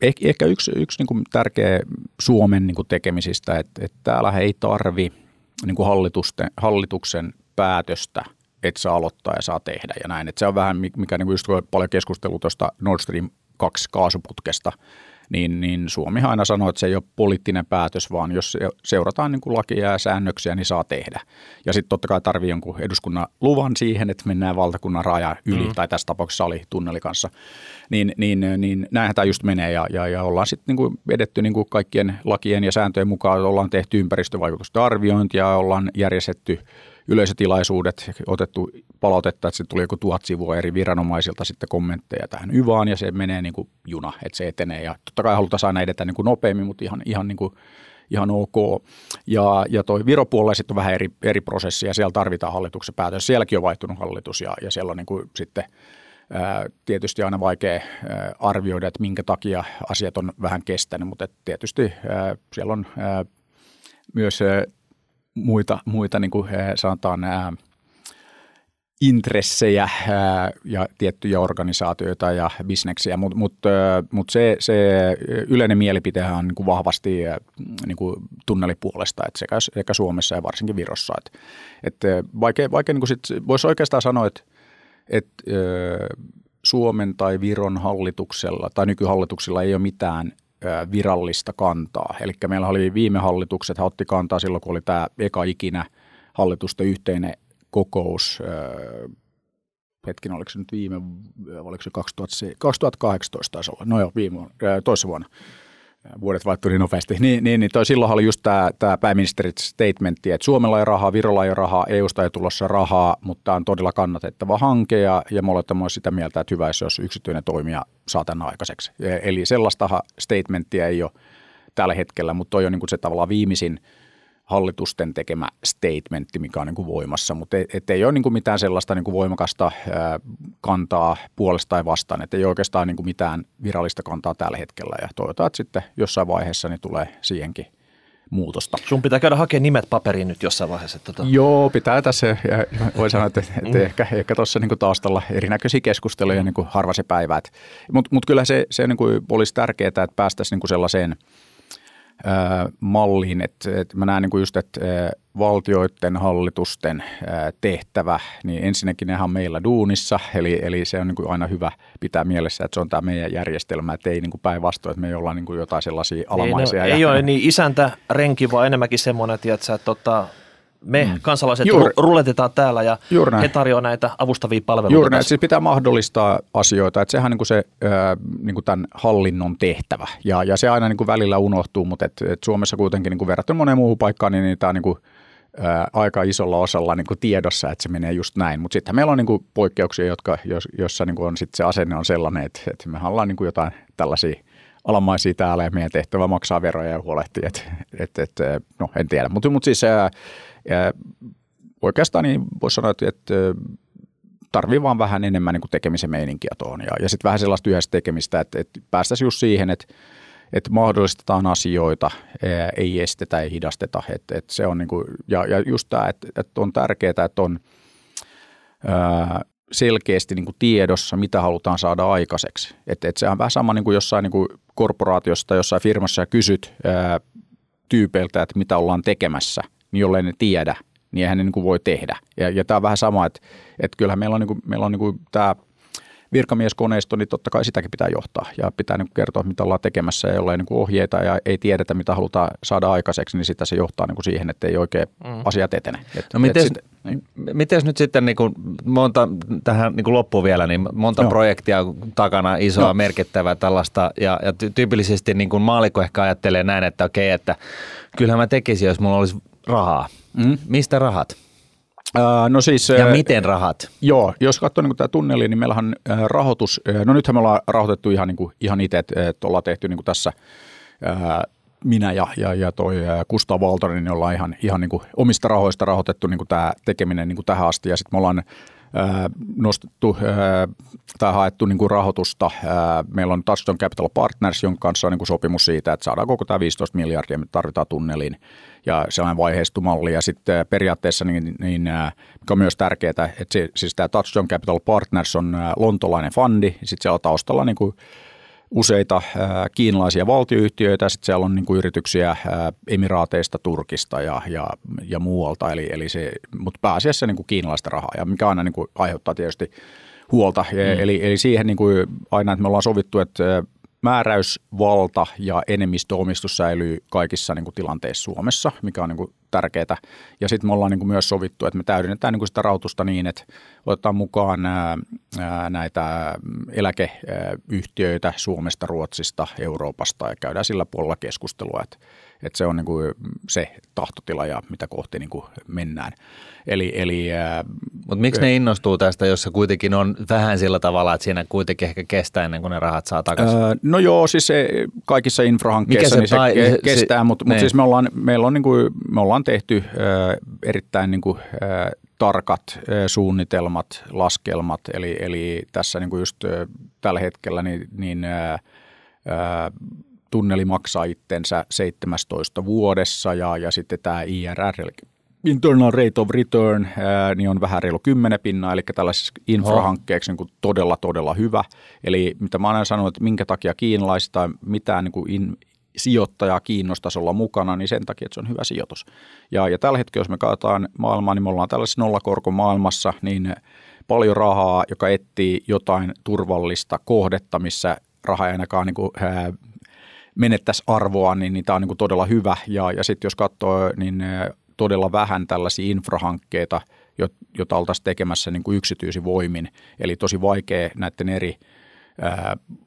Eh, ehkä yksi, yksi niin kuin tärkeä Suomen niin kuin tekemisistä, että, että täällä ei tarvi niin kuin hallituksen päätöstä, että saa aloittaa ja saa tehdä ja näin. Että se on vähän, mikä niin kuin just paljon keskustelua tuosta Nord Stream 2 kaasuputkesta – niin, niin Suomi aina sanoo, että se ei ole poliittinen päätös, vaan jos seurataan niin kuin lakia ja säännöksiä, niin saa tehdä. Ja sitten totta kai tarvii jonkun eduskunnan luvan siihen, että mennään valtakunnan raja yli, mm. tai tässä tapauksessa oli tunneli kanssa. Niin, niin, niin näinhän tämä just menee, ja, ja, ja ollaan sitten niin edetty niin kuin kaikkien lakien ja sääntöjen mukaan, ollaan tehty ympäristövaikutusten arviointia, ollaan järjestetty – yleisötilaisuudet, otettu palautetta, että se tuli joku tuhat sivua eri viranomaisilta sitten kommentteja tähän Yvaan ja se menee niin kuin juna, että se etenee ja totta kai halutaan aina edetä niin kuin nopeammin, mutta ihan, ihan niin kuin ihan ok. Ja, ja toi Viropuolella sitten on vähän eri, eri prosessi ja siellä tarvitaan hallituksen päätös. Sielläkin on vaihtunut hallitus ja, ja siellä on niin kuin sitten ää, tietysti aina vaikea ää, arvioida, että minkä takia asiat on vähän kestänyt, mutta tietysti ää, siellä on myös muita, muita niin kuin sanotaan ää, intressejä ää, ja tiettyjä organisaatioita ja bisneksiä, mutta mut, mut se, se yleinen mielipitehän on niin kuin vahvasti niin kuin tunnelipuolesta, että sekä, sekä Suomessa ja varsinkin Virossa. Et, et vaikea, vaikea niin sit, voisi oikeastaan sanoa, että et, Suomen tai Viron hallituksella tai nykyhallituksilla ei ole mitään virallista kantaa. Eli meillä oli viime hallitukset, hän otti kantaa silloin, kun oli tämä eka ikinä hallitusten yhteinen kokous, hetkin, oliko se nyt viime, oliko se 2018 taisi olla, no joo, viime, toisessa vuonna, vuodet vaihtui niin nopeasti, niin, niin, niin toi silloin oli just tämä, tämä pääministerin statementti, että Suomella ei rahaa, Virolla ei rahaa, EUsta ei tulossa rahaa, mutta tämä on todella kannatettava hanke ja, ja me olemme sitä mieltä, että hyvä, jos yksityinen toimija saa tämän aikaiseksi. E, eli sellaista statementtia ei ole tällä hetkellä, mutta toi on niin kuin se tavallaan viimeisin – hallitusten tekemä statementti, mikä on niin kuin voimassa, mutta et, et ei ole niin kuin mitään sellaista niin kuin voimakasta ää, kantaa puolesta tai vastaan, että ei oikeastaan niin kuin mitään virallista kantaa tällä hetkellä ja toivotaan, että sitten jossain vaiheessa niin tulee siihenkin muutosta. Sun pitää käydä hakemaan nimet paperiin nyt jossain vaiheessa. Tota. Joo, pitää tässä. Ja voi sanoa, että, että mm. ehkä, ehkä tuossa niin taustalla erinäköisiä keskusteluja niin kuin harva se päivä. Mutta mut kyllä se, se niin kuin olisi tärkeää, että päästäisiin niin kuin sellaiseen – malliin, että, että mä näen niin kuin just, että valtioiden hallitusten tehtävä, niin ensinnäkin nehän on meillä duunissa, eli, eli se on niin kuin aina hyvä pitää mielessä, että se on tämä meidän järjestelmä, että ei niin kuin päinvastoin, että me ei olla niin kuin jotain sellaisia alamaisia. Ei, no, ei ole niin isäntä renki, vaan enemmänkin semmoinen, että, että tota, me mm. kansalaiset Juuri. ruletetaan täällä ja Juuri he tarjoavat näitä avustavia palveluita. Juuri näin. Siis pitää mahdollistaa asioita, että sehän on niin se niin kuin tämän hallinnon tehtävä ja, ja se aina niin kuin välillä unohtuu, mutta et, et Suomessa kuitenkin niin kuin verrattuna moneen muuhun paikkaan, niin, niin tämä on niin kuin ää, aika isolla osalla niin kuin tiedossa, että se menee just näin. Mutta sitten meillä on niin kuin poikkeuksia, jotka, jos, jossa niin kuin on sit se asenne on sellainen, että, että me ollaan niin kuin jotain tällaisia alamaisia täällä ja meidän tehtävä maksaa veroja ja huolehtia. Että, että, että, no en tiedä, mutta, mutta siis ää, ää, oikeastaan niin voisi sanoa, että, että tarvii vaan vähän enemmän niin kuin tekemisen meininkiä tuohon ja, ja sitten vähän sellaista yhdessä tekemistä, että, että päästäisiin just siihen, että että mahdollistetaan asioita, ei estetä, ei hidasteta. Että, että se on niin kuin, ja, ja just tämä, että, että on tärkeää, että on ää, selkeästi niin kuin tiedossa, mitä halutaan saada aikaiseksi. Että, että se on vähän sama niin kuin jossain niin kuin korporaatiossa tai jossain firmassa ja kysyt ää, tyypeiltä, että mitä ollaan tekemässä, niin jollei ne tiedä, niin eihän ne niin kuin voi tehdä. Ja, ja tämä on vähän sama, että, että kyllähän meillä on, niin kuin, meillä on niin kuin tämä virkamieskoneisto, niin totta kai sitäkin pitää johtaa ja pitää niin kertoa, mitä ollaan tekemässä ja jollain niin ohjeita ja ei tiedetä, mitä halutaan saada aikaiseksi, niin sitä se johtaa niin kuin siihen, että ei oikein mm. asiat etene. Et, no miten, niin. mites nyt sitten niin kuin monta, tähän niin kuin loppuun vielä, niin monta Joo. projektia takana, isoa, Joo. merkittävää tällaista ja, ja tyypillisesti niin kuin maalikko ehkä ajattelee näin, että okei, että kyllähän mä tekisin, jos mulla olisi rahaa. Mm. Mistä rahat? No siis, ja miten rahat? Joo, jos katsoo niin tämä tunneli, niin meillähän rahoitus, no nythän me ollaan rahoitettu ihan, niin kuin, ihan itse, että et ollaan tehty niin kuin tässä minä ja, ja, ja toi Kustav Valtonen, niin ollaan ihan, ihan niin kuin omista rahoista rahoitettu niin kuin tämä tekeminen niin kuin tähän asti. Ja sitten me ollaan nostettu tai haettu niin kuin rahoitusta. Meillä on Touchstone Capital Partners, jonka kanssa on niin kuin sopimus siitä, että saadaan koko tämä 15 miljardia, me tarvitaan tunneliin ja sellainen vaiheistumalli. Ja sitten periaatteessa, niin, niin, mikä on myös tärkeää, että se, siis tämä Touchstone Capital Partners on lontolainen fundi, sitten siellä on taustalla niin kuin useita kiinalaisia valtioyhtiöitä, sitten siellä on niin kuin yrityksiä Emiraateista, Turkista ja, ja, ja muualta, eli, eli se, mutta pääasiassa niin kuin kiinalaista rahaa, ja mikä aina niin kuin aiheuttaa tietysti huolta. Mm. Eli, eli siihen niin kuin aina, että me ollaan sovittu, että määräysvalta ja enemmistöomistus säilyy kaikissa niin kuin tilanteissa Suomessa, mikä on niin kuin tärkeää. Ja sitten me ollaan niin kuin myös sovittu, että me täydennetään niin kuin sitä rautusta niin, että otetaan mukaan ää, näitä eläkeyhtiöitä Suomesta, Ruotsista, Euroopasta ja käydään sillä puolella keskustelua, että, että se on niin kuin se tahtotila ja mitä kohti niin kuin mennään. Eli, eli, Mutta miksi ne innostuu tästä, jos se kuitenkin on vähän sillä tavalla, että siinä kuitenkin ehkä kestää ennen kuin ne rahat saa takaisin? Öö, no joo, siis se, kaikissa infrahankkeissa se, niin se, tai, kestää, se, mutta, mutta niin. siis me ollaan, meillä on, niin kuin, me ollaan tehty äh, erittäin niin kuin, äh, tarkat äh, suunnitelmat, laskelmat, eli, eli tässä niin kuin just äh, tällä hetkellä niin, niin äh, äh, tunneli maksaa itsensä 17 vuodessa ja, ja sitten tämä IRR, eli internal rate of return ää, niin on vähän reilu 10 pinnaa, eli tällaisessa infrahankkeeksi niin kuin todella, todella hyvä. Eli mitä mä aina sanonut, että minkä takia kiinalaista mitään niin kuin in, sijoittajaa kiinnostaisi olla mukana, niin sen takia, että se on hyvä sijoitus. Ja, ja tällä hetkellä, jos me katsotaan maailmaa, niin me ollaan tällaisessa nollakorkomaailmassa, niin paljon rahaa, joka etsii jotain turvallista kohdetta, missä raha ei ainakaan niin kuin, ää, menettäisi arvoa, niin, niin tämä on niin todella hyvä. Ja, ja sitten jos katsoo, niin todella vähän tällaisia infrahankkeita, joita oltaisiin tekemässä niin kuin yksityisin voimin. Eli tosi vaikea näiden eri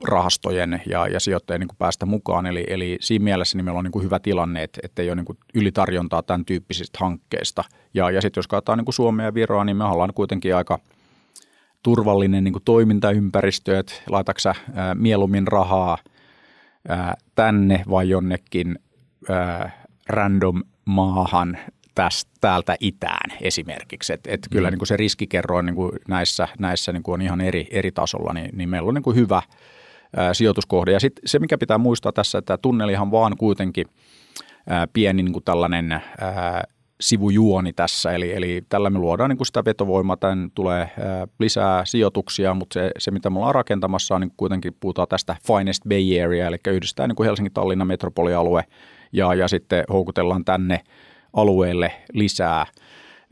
rahastojen ja, ja sijoittajien niin kuin päästä mukaan. Eli, eli siinä mielessä niin meillä on niin kuin hyvä tilanne, että, että ei ole niin kuin ylitarjontaa tämän tyyppisistä hankkeista. Ja, ja sitten jos katsotaan niin kuin Suomea ja Viroa, niin me ollaan kuitenkin aika turvallinen niin kuin toimintaympäristö, että laitatko ää, mieluummin rahaa ää, tänne vai jonnekin ää, random maahan tästä, täältä itään esimerkiksi. Et, et kyllä mm. niin kuin se riskikerroin niin kuin näissä, näissä niin kuin on ihan eri, eri tasolla, niin, niin meillä on niin kuin hyvä ää, sijoituskohde. Ja sitten se, mikä pitää muistaa tässä, että tunnelihan vaan kuitenkin ää, pieni niin kuin tällainen ää, sivujuoni tässä, eli, eli tällä me luodaan niin kuin sitä vetovoimaa, tämän tulee ää, lisää sijoituksia, mutta se, se mitä me ollaan rakentamassa on niin kuitenkin, puhutaan tästä Finest Bay Area, eli yhdistää niin kuin Helsingin-Tallinnan metropolialue, ja, ja sitten houkutellaan tänne – alueelle lisää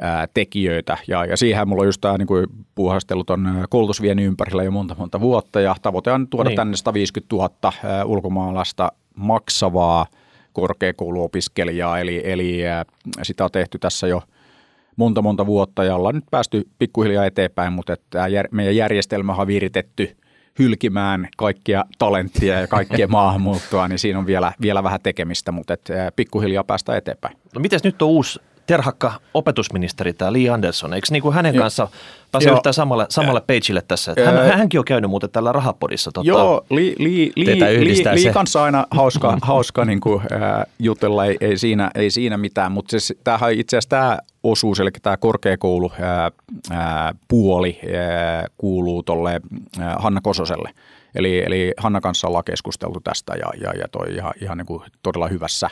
ää, tekijöitä. Ja, ja siihen mulla on just tämä niin puuhastelut on koulutusvien ympärillä jo monta monta vuotta ja tavoite on tuoda niin. tänne 150 000 ää, ulkomaalaista maksavaa korkeakouluopiskelijaa, eli, eli sitä on tehty tässä jo monta monta vuotta ja ollaan nyt päästy pikkuhiljaa eteenpäin, mutta että meidän järjestelmä on viritetty hylkimään kaikkia talenttia ja kaikkia maahanmuuttoa, niin siinä on vielä, vielä vähän tekemistä, mutta et, pikkuhiljaa päästä eteenpäin. No miten nyt on uusi terhakka opetusministeri, tämä Lee Anderson. Eikö niin kuin hänen kanssa pääse yhtään samalle, samalle pageille tässä? Että hän, hänkin on käynyt muuten tällä rahapodissa. Totta. Joo, Li, li, li, li, li kanssa aina hauska, hauska niin kuin, äh, jutella, ei, ei, siinä, ei siinä mitään, mutta siis, tämähän itse asiassa tämä osuus, eli tämä korkeakoulu ää, ää, puoli ää, kuuluu tuolle Hanna Kososelle. Eli, eli Hanna kanssa ollaan keskusteltu tästä ja, ja, ja toi ihan, ihan niin kuin todella hyvässä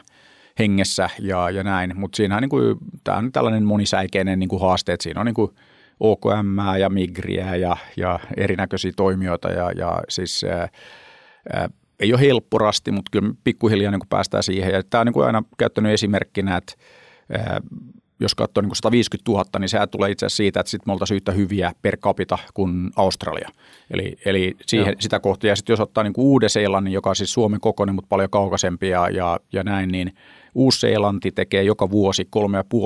hengessä ja, ja näin. Mutta siinä niin kuin, tämä on tällainen monisäikeinen niin kuin haaste, että siinä on niin kuin OKM ja Migriä ja, ja erinäköisiä toimijoita ja, ja siis ää, ää, ei ole helpporasti, mutta kyllä pikkuhiljaa niin kuin päästään siihen. Ja tämä on niin kuin aina käyttänyt esimerkkinä, että ää, jos katsoo niin kuin 150 000, niin sehän tulee itse asiassa siitä, että sitten me oltaisiin yhtä hyviä per capita kuin Australia. Eli, eli siihen, sitä kohtaa. Ja sitten jos ottaa niin Uuden-Seelannin, joka on siis Suomen kokoinen, mutta paljon kaukaisempi ja, ja, ja näin, niin Uusi-Seelanti tekee joka vuosi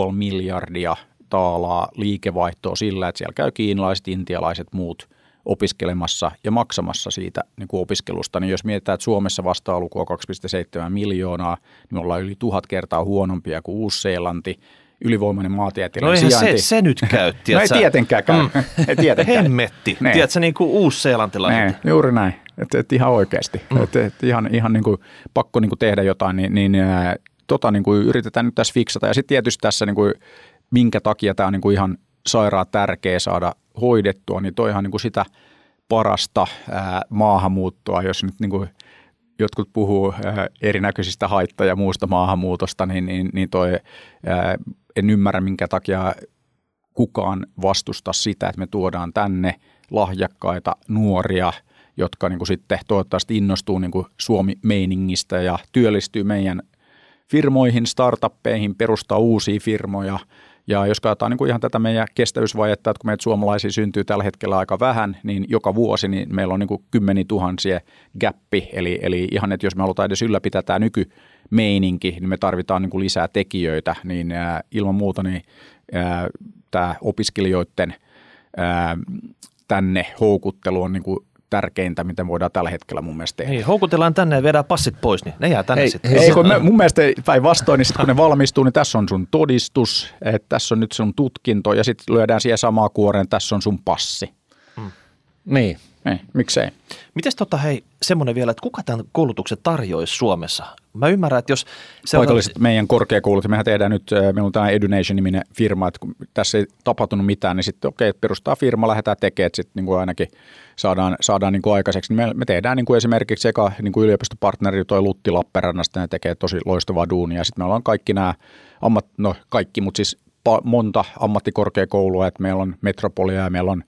3,5 miljardia taalaa liikevaihtoa sillä, että siellä käy kiinalaiset, intialaiset, muut opiskelemassa ja maksamassa siitä niin kuin opiskelusta. Niin jos mietitään, että Suomessa luku on 2,7 miljoonaa, niin me ollaan yli tuhat kertaa huonompia kuin Uusi-Seelanti ylivoimainen maantieteellinen no sijainti. Se, se nyt käy, no ei tietenkään käy. Mm. ei tietenkään. Hemmetti. Ne. Tiedätkö, niin kuin uusseelantilaiset. Ne, juuri näin. Et, et ihan oikeasti. Mm. Et, et ihan ihan niin kuin, pakko niin kuin tehdä jotain, niin, niin tota niin kuin yritetään nyt tässä fiksata. Ja sitten tietysti tässä, niin kuin, minkä takia tämä on niin kuin ihan sairaan tärkeä saada hoidettua, niin toihan niin kuin sitä parasta ää, maahanmuuttoa, jos nyt niin kuin – jotkut puhuu erinäköisistä haitta- ja muusta maahanmuutosta, niin, niin, niin toi, en ymmärrä minkä takia kukaan vastusta sitä, että me tuodaan tänne lahjakkaita nuoria, jotka niin kuin sitten toivottavasti innostuu niin kuin Suomi-meiningistä ja työllistyy meidän firmoihin, startuppeihin, perustaa uusia firmoja – ja jos katsotaan niin kuin ihan tätä meidän kestävyysvajetta, että kun meitä suomalaisia syntyy tällä hetkellä aika vähän, niin joka vuosi niin meillä on niin kuin kymmeni tuhansia gappi. Eli, eli ihan, että jos me halutaan edes ylläpitää tämä nykymeininki, niin me tarvitaan niin kuin lisää tekijöitä. Niin ää, ilman muuta niin ää, tämä opiskelijoiden ää, tänne houkuttelu on niin kuin tärkeintä, mitä voidaan tällä hetkellä mun mielestä tehdä. Hei, houkutellaan tänne ja viedään passit pois, niin ne jää tänne hei, sitten. Hei, kun me, mun mielestä päinvastoin, niin sitten kun ne valmistuu, niin tässä on sun todistus, että tässä on nyt sun tutkinto ja sitten lyödään siihen samaa kuoreen, tässä on sun passi. Hmm. Niin. Niin, miksei. Mites tota hei, semmoinen vielä, että kuka tämän koulutuksen tarjoaisi Suomessa? Mä ymmärrän, että jos... Paikalliset on... meidän korkeakoulut, mehän tehdään nyt, meillä on tämä Edunation-niminen firma, että kun tässä ei tapahtunut mitään, niin sitten okei, okay, perustaa firma, lähdetään tekemään, että sitten niin kuin ainakin saadaan, saadaan niin kuin aikaiseksi. Me, me tehdään niin kuin esimerkiksi sekä niin kuin yliopistopartneri toi Lutti Lappeenrannasta, ne tekee tosi loistavaa duunia. Sitten meillä on kaikki nämä, ammat, no kaikki, mutta siis monta ammattikorkeakoulua, että meillä on Metropolia ja meillä on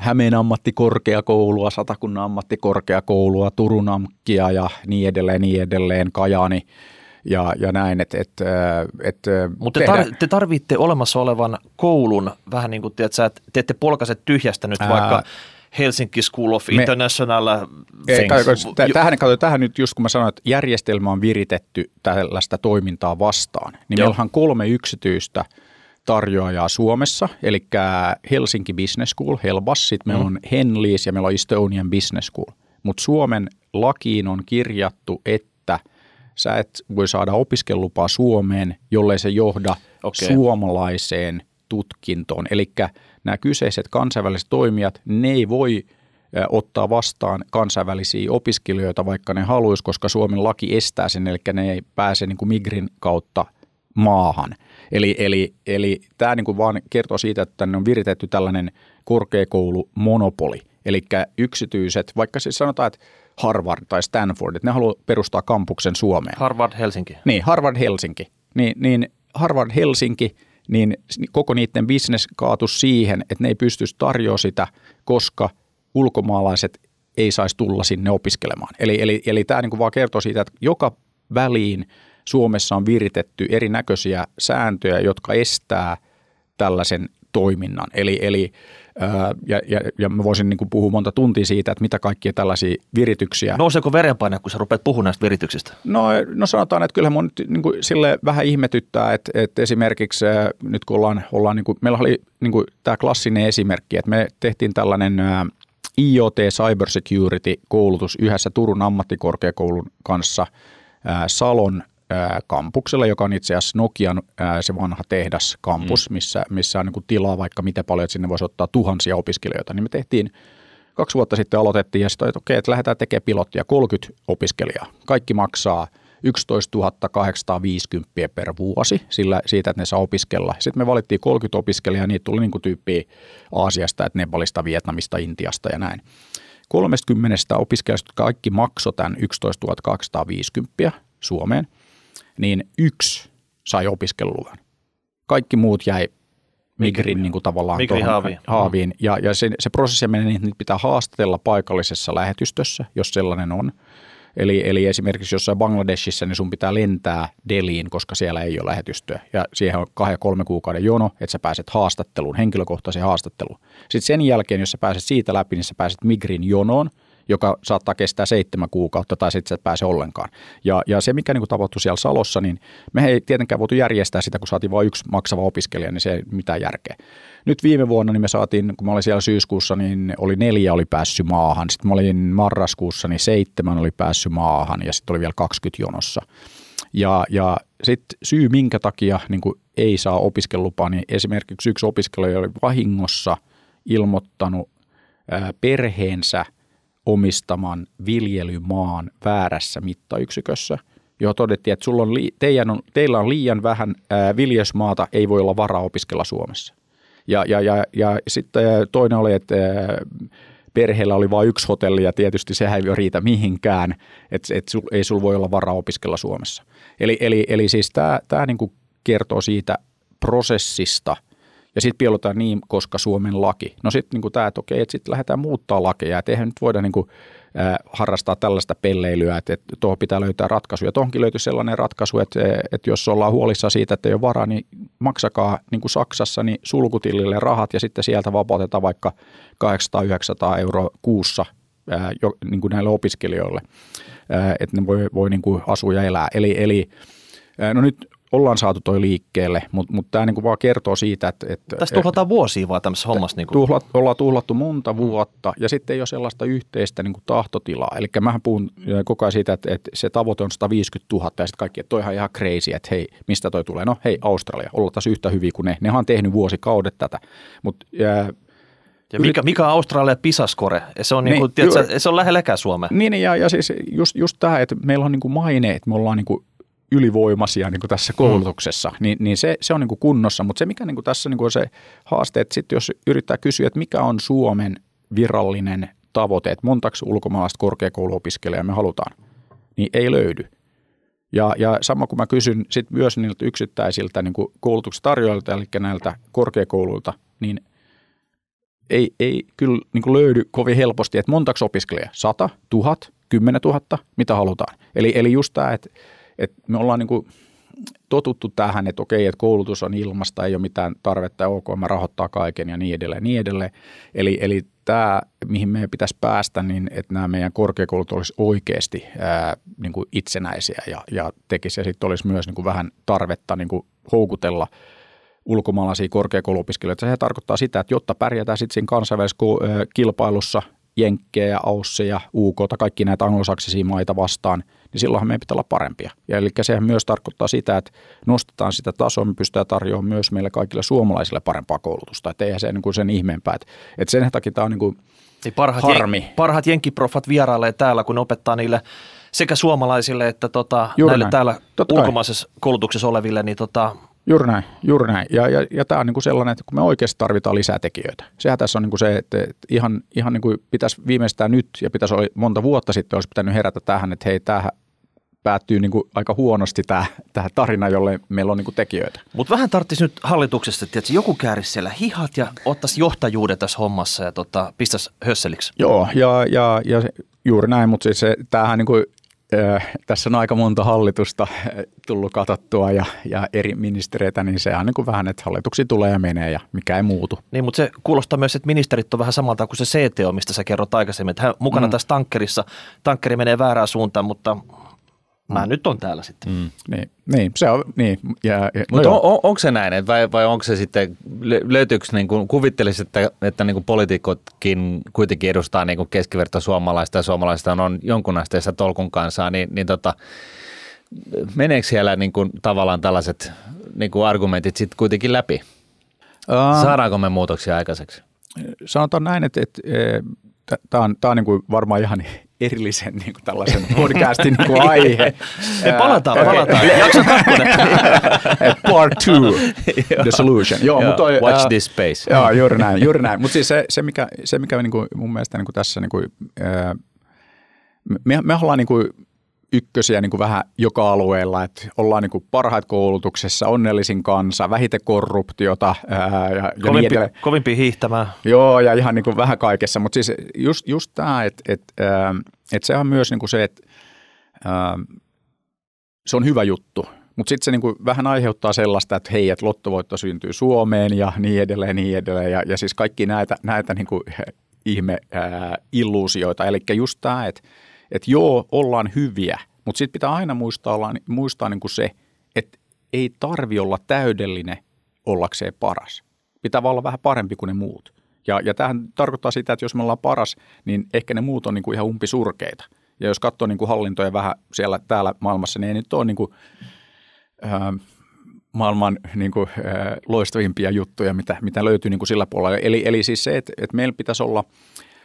Hämeen ammattikorkeakoulua, Satakunnan ammattikorkeakoulua, Turun amkkia ja niin edelleen, niin edelleen, Kajani ja, ja näin. Et, et, et, Mutta te, tar- te tarvitte olemassa olevan koulun vähän niin kuin, tiedätkö, että te ette polkaise tyhjästä nyt ää, vaikka Helsinki School of International me, Things. Tähän, kato, tähän nyt just kun mä sanoin, että järjestelmä on viritetty tällaista toimintaa vastaan, niin Joo. meillä on kolme yksityistä – tarjoajaa Suomessa, eli Helsinki Business School, Helbas, sitten meillä mm. on Henleys ja meillä on Estonian Business School. Mutta Suomen lakiin on kirjattu, että sä et voi saada opiskelupaa Suomeen, jollei se johda okay. suomalaiseen tutkintoon. Eli nämä kyseiset kansainväliset toimijat, ne ei voi ottaa vastaan kansainvälisiä opiskelijoita, vaikka ne haluaisi, koska Suomen laki estää sen, eli ne ei pääse niin kuin Migrin kautta maahan – Eli, eli, eli tämä niin kuin vaan kertoo siitä, että tänne on viritetty tällainen korkeakoulumonopoli. Eli yksityiset, vaikka siis sanotaan, että Harvard tai Stanford, että ne haluaa perustaa kampuksen Suomeen. Harvard Helsinki. Niin, Harvard Helsinki. Niin, niin Harvard Helsinki, niin koko niiden bisnes kaatus siihen, että ne ei pystyisi tarjoamaan sitä, koska ulkomaalaiset ei saisi tulla sinne opiskelemaan. Eli, eli, eli tämä niin kuin vaan kertoo siitä, että joka väliin – Suomessa on viritetty erinäköisiä sääntöjä, jotka estää tällaisen toiminnan. Eli, eli ja, ja, ja mä voisin niin kuin puhua monta tuntia siitä, että mitä kaikkia tällaisia virityksiä. Nouseeko verenpaine, kun sä rupeat puhumaan näistä virityksistä? No, no sanotaan, että kyllähän mun nyt niin kuin sille vähän ihmetyttää, että, että esimerkiksi nyt kun ollaan, ollaan niin kuin, meillä oli niin kuin tämä klassinen esimerkki, että me tehtiin tällainen IoT Cybersecurity-koulutus yhdessä Turun ammattikorkeakoulun kanssa Salon kampuksella, joka on itse asiassa Nokian se vanha tehdas kampus, mm. missä, missä on niin kuin tilaa vaikka miten paljon, että sinne voisi ottaa tuhansia opiskelijoita. Niin me tehtiin kaksi vuotta sitten aloitettiin ja sitten että okei, että lähdetään tekemään pilottia, 30 opiskelijaa. Kaikki maksaa 11 850 per vuosi sillä, siitä, että ne saa opiskella. Sitten me valittiin 30 opiskelijaa, niitä tuli niin kuin tyyppiä Aasiasta, että Nepalista, Vietnamista, Intiasta ja näin. 30 opiskelijasta, kaikki maksoi tämän 11 250 Suomeen, niin yksi sai opiskeluluvan. Kaikki muut jäi Migrin niin kuin tavallaan Migrin haaviin. haaviin. Ja, ja se, se prosessi menee niin, että niitä pitää haastatella paikallisessa lähetystössä, jos sellainen on. Eli, eli esimerkiksi jossain Bangladeshissa, niin sun pitää lentää Deliin, koska siellä ei ole lähetystöä. Ja siihen on kahden ja kolme kuukauden jono, että sä pääset haastatteluun, henkilökohtaisen haastatteluun. Sitten sen jälkeen, jos sä pääset siitä läpi, niin sä pääset Migrin jonoon, joka saattaa kestää seitsemän kuukautta tai sitten et pääse ollenkaan. Ja, ja se, mikä niin kuin tapahtui siellä Salossa, niin me ei tietenkään voitu järjestää sitä, kun saatiin vain yksi maksava opiskelija, niin se ei mitään järkeä. Nyt viime vuonna niin me saatiin, kun mä olin siellä syyskuussa, niin oli neljä oli päässyt maahan. Sitten mä olin marraskuussa, niin seitsemän oli päässyt maahan ja sitten oli vielä 20 jonossa. Ja, ja sitten syy, minkä takia niin kuin ei saa opiskelupaa, niin esimerkiksi yksi opiskelija oli vahingossa ilmoittanut perheensä – omistaman viljelymaan väärässä mittayksikössä, johon todettiin, että sulla on li- teidän on, teillä on liian vähän ää, viljesmaata, ei voi olla varaa opiskella Suomessa. Ja, ja, ja, ja sitten toinen oli, että ää, perheellä oli vain yksi hotelli ja tietysti sehän ei riitä mihinkään, että et sul, ei sulla voi olla varaa opiskella Suomessa. Eli, eli, eli siis tämä niinku kertoo siitä prosessista – ja sitten piilotaan niin, koska Suomen laki. No sitten niin tämä, että okei, että sitten lähdetään muuttaa lakeja, että eihän nyt voida niin kuin, äh, harrastaa tällaista pelleilyä, että, että tuohon pitää löytää ratkaisu. Ja tuohonkin löytyy sellainen ratkaisu, että, että jos ollaan huolissa siitä, että ei ole varaa, niin maksakaa niin kuin Saksassa niin sulkutilille rahat ja sitten sieltä vapautetaan vaikka 800-900 euroa kuussa ää, jo, niin kuin näille opiskelijoille, ää, että ne voi, voi niin kuin asua ja elää. Eli, eli No nyt ollaan saatu toi liikkeelle, mutta mut tämä niinku vaan kertoo siitä, että... että Tässä tuhlataan vuosia vaan tämmöisessä hommassa. Niinku. Tuhlat, ollaan tuhlattu monta vuotta ja sitten ei ole sellaista yhteistä niinku tahtotilaa. Eli mähän puhun koko ajan siitä, että, että se tavoite on 150 000 ja sitten kaikki, että toihan ihan crazy, että hei, mistä toi tulee? No hei, Australia, ollaan taas yhtä hyviä kuin ne. Nehän on tehnyt vuosikaudet tätä, mutta ja mikä, mikä on Australia pisaskore? Se on, niinku, niin, niin, tiedätkö, se on lähelläkään Suomea. Niin, ja, ja siis just, just tämä, että meillä on niinku maine, että me ollaan niinku ylivoimaisia niin kuin tässä koulutuksessa, mm. niin, niin se, se on niin kuin kunnossa. Mutta se, mikä niin kuin tässä niin kuin on se haaste, että sitten jos yrittää kysyä, että mikä on Suomen virallinen tavoite, että montaksi ulkomaalaista korkeakouluopiskelijaa me halutaan, niin ei löydy. Ja, ja sama kuin mä kysyn sit myös niiltä yksittäisiltä niin koulutuksen tarjoajilta, eli näiltä korkeakouluilta, niin ei, ei kyllä niin kuin löydy kovin helposti, että montaksi opiskelijaa, sata, tuhat, kymmenen tuhatta, mitä halutaan. Eli, eli just tämä, että et me ollaan niin kuin totuttu tähän, että okei, että koulutus on ilmasta, ei ole mitään tarvetta, ok, mä rahoittaa kaiken ja niin edelleen, niin edelleen. Eli, eli tämä, mihin meidän pitäisi päästä, niin että nämä meidän korkeakoulut olisi oikeasti ää, niin kuin itsenäisiä ja, ja tekisi, ja sitten olisi myös niin kuin vähän tarvetta niin kuin houkutella ulkomaalaisia korkeakouluopiskelijoita. Se tarkoittaa sitä, että jotta pärjätään sitten siinä kansainvälisessä kilpailussa Jenkkejä, Ausseja, UK, kaikki näitä anglosaksisia maita vastaan, niin silloinhan meidän pitää olla parempia. Ja eli sehän myös tarkoittaa sitä, että nostetaan sitä tasoa, me pystytään tarjoamaan myös meille kaikille suomalaisille parempaa koulutusta. Että eihän se niin kuin sen ihmeempää. Että, että sen takia tämä on niin kuin niin parhaat harmi. Jen, parhaat jenkkiprofat vierailee täällä, kun opettaa niille sekä suomalaisille että tota, näille näin. täällä Totta ulkomaisessa kai. koulutuksessa oleville, niin tota, Juuri näin, juuri näin. Ja, ja, ja tämä on niin kuin sellainen, että kun me oikeasti tarvitaan lisää tekijöitä. Sehän tässä on niin kuin se, että, ihan, ihan niin kuin pitäisi viimeistään nyt ja pitäisi olla monta vuotta sitten olisi pitänyt herätä tähän, että hei, tämähän päättyy niin kuin aika huonosti tämä, tämä tarina, jolle meillä on niin kuin tekijöitä. Mutta vähän tarvitsisi nyt hallituksesta, että joku käärisi siellä hihat ja ottaisi johtajuuden tässä hommassa ja tota, pistäisi hösseliksi. Joo, ja, ja, ja juuri näin, mutta siis se, tämähän niin kuin tässä on aika monta hallitusta tullut katsottua ja, ja eri ministereitä, niin se on niin kuin vähän, että hallituksi tulee ja menee ja mikä ei muutu. Niin, mutta se kuulostaa myös, että ministerit on vähän samalta kuin se CTO, mistä sä kerrot aikaisemmin, että hän mukana mm. tässä tankkerissa, tankkeri menee väärään suuntaan, mutta mä mm. nyt on täällä sitten. Mm. Niin, niin, se on, niin. Ja, ja, Mutta no on, on, onko se näin, vai, vai onko se sitten, löytyykö, niin kuin, kuvittelisit, että, että niin kuin poliitikotkin kuitenkin edustaa niin kuin keskiverto suomalaista ja suomalaista on jonkun asteessa tolkun kanssa, niin, niin tota, meneekö siellä niin kuin, tavallaan tällaiset niin kuin argumentit sitten kuitenkin läpi? Uh, Saadaanko me muutoksia aikaiseksi? Sanotaan näin, että, että, että tämä on, tää on niin kuin varmaan ihan erillisen niin kuin tällaisen podcastin niin kuin aihe. Me palataan, Ää, palataan. Jakso kakkonen. Part two, the solution. Joo, mutta toi, Watch uh, this space. Joo, juuri näin. Juuri näin. Mutta siis se, se, mikä, se, mikä niin kuin mun mielestä niin kuin tässä, niin kuin, me, me ollaan niin kuin ykkösiä niin kuin vähän joka alueella, että ollaan niin kuin parhaat koulutuksessa, onnellisin kansa, vähiten korruptiota ää, ja, ja kovimpi, niin. Kovimpi hiihtämään. Joo, ja ihan niin kuin vähän kaikessa, mutta siis just, just tämä, että et, et se on myös niin kuin se, että se on hyvä juttu, mutta sitten se niin kuin vähän aiheuttaa sellaista, että hei, että lottovoitto syntyy Suomeen ja niin edelleen, niin edelleen, ja, ja siis kaikki näitä, näitä niin kuin ihme ää, illuusioita, eli just tämä, että että joo, ollaan hyviä, mutta sitten pitää aina muistaa, olla, muistaa niin kuin se, että ei tarvi olla täydellinen ollakseen paras. Pitää olla vähän parempi kuin ne muut. Ja, ja tämähän tarkoittaa sitä, että jos me ollaan paras, niin ehkä ne muut on niin kuin ihan umpisurkeita. Ja jos katsoo niin kuin hallintoja vähän siellä täällä maailmassa, niin ei nyt ole niin kuin, ää, maailman niin kuin, ää, loistavimpia juttuja, mitä, mitä löytyy niin kuin sillä puolella. Eli, eli siis se, että, että meillä pitäisi olla,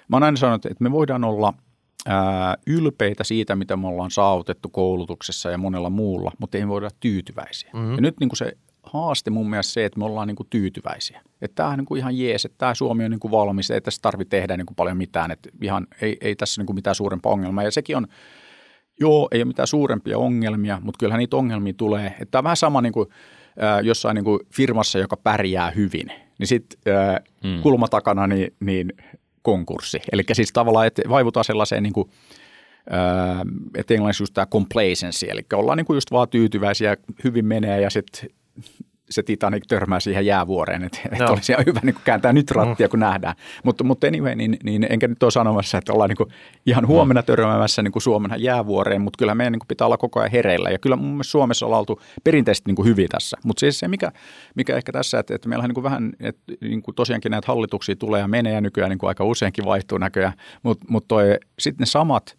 mä oon aina sanonut, että me voidaan olla – ää, ylpeitä siitä, mitä me ollaan saavutettu koulutuksessa ja monella muulla, mutta ei voida tyytyväisiä. Mm-hmm. Ja nyt niin kuin se haaste mun mielestä se, että me ollaan niin kuin tyytyväisiä. Että tämä on niin kuin ihan jees, että tämä Suomi on niin kuin valmis, ei tässä tarvitse tehdä niin kuin paljon mitään, että ihan, ei, ei tässä niin kuin mitään suurempaa ongelmaa. Ja sekin on, joo, ei ole mitään suurempia ongelmia, mutta kyllähän niitä ongelmia tulee. Että tämä on vähän sama niin kuin, äh, jossain niin kuin firmassa, joka pärjää hyvin, niin sitten äh, mm. kulmatakana niin, niin konkurssi. Eli siis tavallaan, että vaivutaan sellaiseen niin kuin, että englanniksi just tämä complacency, eli ollaan niin kuin just vaan tyytyväisiä, hyvin menee ja sitten se Titanic törmää siihen jäävuoreen, että, no. että olisi ihan hyvä niin kuin kääntää nyt rattia, kun nähdään. Mutta, mutta anyway, niin, niin enkä nyt ole sanomassa, että ollaan niin kuin ihan huomenna törmäämässä niin Suomen jäävuoreen, mutta kyllä meidän niin kuin pitää olla koko ajan hereillä. Ja kyllä mun mielestä Suomessa ollaan oltu perinteisesti niin kuin hyvin tässä. Mutta siis se, mikä, mikä ehkä tässä, että, että meillä on niin vähän, että niin kuin tosiaankin näitä hallituksia tulee ja menee ja nykyään niin kuin aika useinkin vaihtuu näköjään, mutta mut sitten ne samat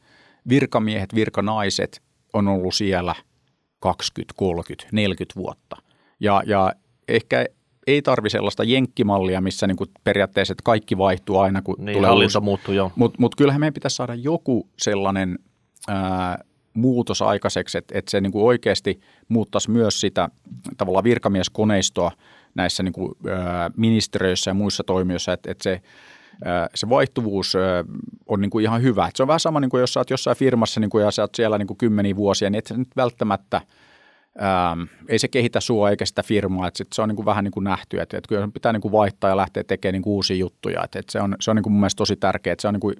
virkamiehet, virkanaiset on ollut siellä 20, 30, 40 vuotta. Ja, ja ehkä ei tarvi sellaista jenkkimallia, missä niin kuin periaatteessa että kaikki vaihtuu aina, kun niin, tulee hallinto muuttuu. Mutta mut kyllähän meidän pitäisi saada joku sellainen ää, muutos aikaiseksi, että, että se niin kuin oikeasti muuttaisi myös sitä tavallaan virkamieskoneistoa näissä niin kuin, ää, ministeriöissä ja muissa toimijoissa, että, että se se vaihtuvuus on niin kuin ihan hyvä. Et se on vähän sama, niin kuin jos sä oot jossain firmassa niin kuin, ja sä oot siellä niin kuin kymmeniä vuosia, niin et sä nyt välttämättä – Ähm, ei se kehitä sua eikä sitä firmaa, että sit se on niin kuin vähän niin kuin nähty, että, että kyllä pitää niin kuin vaihtaa ja lähteä tekemään niin kuin uusia juttuja, että, että se on, se on niin kuin mun mielestä tosi tärkeää, että se on niin kuin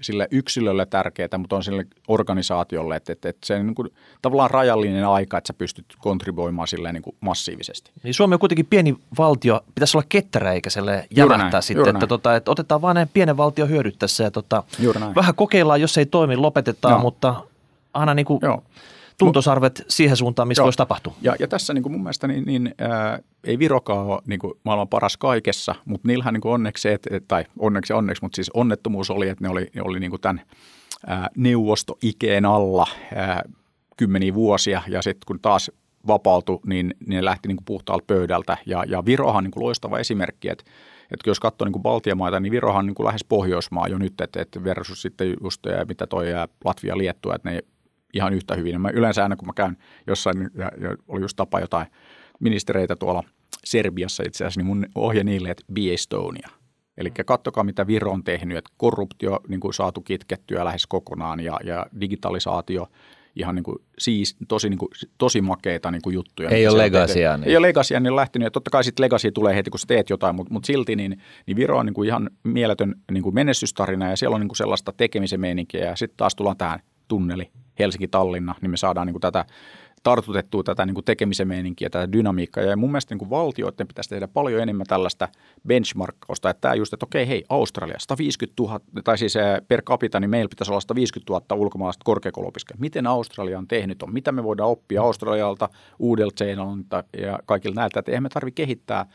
sille yksilölle tärkeää, mutta on sille organisaatiolle, että, että, että se on niin kuin tavallaan rajallinen aika, että sä pystyt kontribuoimaan silleen niin kuin massiivisesti. Niin Suomi on kuitenkin pieni valtio, pitäisi olla ketterä eikä sille jämähtää näin, sitten, että, tota, että otetaan vaan pienen valtio hyödyttäessä ja tota, vähän kokeillaan, jos ei toimi, lopetetaan, Joo. mutta aina niin kuin Joo tuntosarvet siihen suuntaan, missä voisi tapahtua. Ja, ja tässä niin kuin mun mielestä niin, niin, ää, ei Virokaan ole niin kuin maailman paras kaikessa, mutta niillähän niin kuin onneksi, et, tai onneksi onneksi, mutta siis onnettomuus oli, että ne oli, ne oli niin kuin tämän ää, neuvostoikeen alla ää, kymmeniä vuosia. Ja sitten kun taas vapautui, niin, niin ne lähti niin kuin puhtaalta pöydältä. Ja, ja Virohan niin kuin loistava esimerkki, että että jos katsoo niin Baltiamaita, niin Virohan on niin lähes Pohjoismaa jo nyt, että, että versus sitten just mitä toi Latvia, Liettua, että ne ihan yhtä hyvin. Mä yleensä aina, kun mä käyn jossain, ja, ja oli just tapa jotain ministereitä tuolla Serbiassa itse asiassa, niin mun ohje niille, että be Estonia. Eli kattokaa, mitä Viro on tehnyt, että korruptio niin kuin saatu kitkettyä lähes kokonaan ja, ja digitalisaatio ihan niin kuin, siis, tosi, niin kuin, tosi makeita niin kuin juttuja. Ei ole legasia. Niin. Ei ole legasia, niin on lähtenyt. Ja totta kai sitten legasia tulee heti, kun sä teet jotain, mutta, mutta silti niin, niin Viro on niin kuin ihan mieletön niin kuin menestystarina ja siellä on niin kuin sellaista tekemisen meininkiä. Ja sitten taas tullaan tähän tunneli Helsinki-Tallinna, niin me saadaan niin kuin tätä tartutettua tätä niin kuin tekemisen meininkiä, tätä dynamiikkaa. Ja mun mielestä niin kuin valtioiden pitäisi tehdä paljon enemmän tällaista benchmarkkausta, että tämä just, että okei, hei, Australia, 150 000, tai siis per capita, niin meillä pitäisi olla 150 000 ulkomaalaista korkeakouluopiskelijaa. Miten Australia on tehnyt on? Mitä me voidaan oppia Australialta, uudelta ja kaikilta näiltä, että eihän me tarvitse kehittää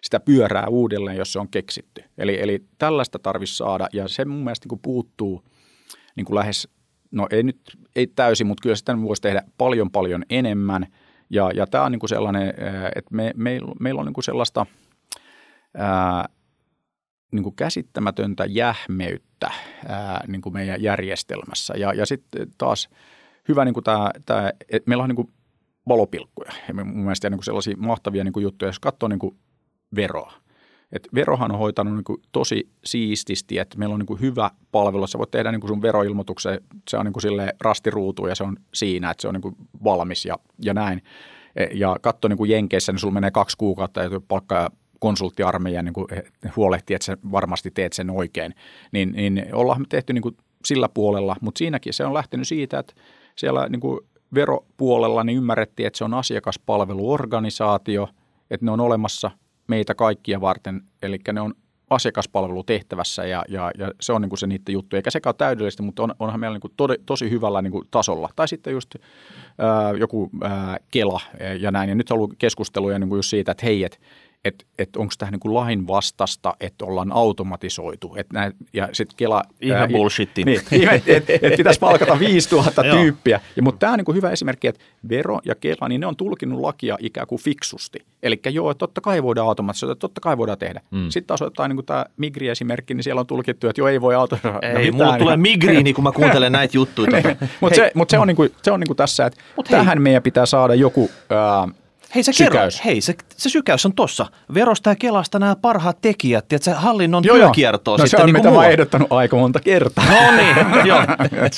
sitä pyörää uudelleen, jos se on keksitty. Eli, eli tällaista tarvitsisi saada, ja se mun mielestä niin kuin puuttuu niin kuin lähes no ei nyt ei täysin, mutta kyllä sitä voisi tehdä paljon paljon enemmän. Ja, ja tämä on niin kuin sellainen, että me, me, meillä on niin kuin sellaista ää, niin kuin käsittämätöntä jähmeyttä ää, niin kuin meidän järjestelmässä. Ja, ja sitten taas hyvä niin kuin tämä, tämä että meillä on niin kuin valopilkkuja ja mun mielestä niin kuin sellaisia mahtavia niin kuin juttuja, jos katsoo niin kuin veroa. Et verohan on hoitanut niin kuin tosi siististi, että meillä on niin kuin hyvä palvelu. Sä voit tehdä niin kuin sun veroilmoituksen, se on niin kuin rastiruutu ja se on siinä, että se on niin kuin valmis ja, ja näin. E, ja katso niin kuin Jenkeissä, niin sulla menee kaksi kuukautta ja palkkaa konsulttiarmeija niin huolehtii, että sä varmasti teet sen oikein. Niin, niin ollaan tehty niin kuin sillä puolella, mutta siinäkin se on lähtenyt siitä, että siellä niin kuin veropuolella niin ymmärrettiin, että se on asiakaspalveluorganisaatio, että ne on olemassa meitä kaikkia varten, eli ne on asiakaspalvelutehtävässä ja, ja, ja se on niin kuin se niiden juttu. Eikä sekä täydellistä, mutta on, onhan meillä niin kuin tode, tosi hyvällä niin kuin tasolla. Tai sitten just ää, joku ää, Kela ja näin. Ja nyt on ollut keskusteluja niin kuin just siitä, että hei, että että et onko tämä niin lain vastasta, että ollaan automatisoitu. Et näin, ja sitten Kela... Ihan bullshitti. Niin, että et, et pitäisi palkata 5000 tyyppiä. Ja, mutta tämä on niin hyvä esimerkki, että Vero ja Kela, niin ne on tulkinnut lakia ikään kuin fiksusti. Eli joo, että totta kai voidaan automatisoida, totta kai voidaan tehdä. Mm. Sitten taas ottaa niin tämä Migri-esimerkki, niin siellä on tulkittu, että joo, ei voi automatisoida. Ei, no, mulla tulee Migriini, kun mä kuuntelen näitä juttuja. mutta se, mut se on, niin kuin, se on niin kuin tässä, että Mut tähän hei. meidän pitää saada joku... Ää, Hei, se sykäys. Kerro, hei, se, se sykäys on tossa. Verosta ja Kelasta nämä parhaat tekijät, että se hallinnon joo, työkiertoa. No sitten se on niin mitä mä ehdottanut aika monta kertaa. No niin, joo.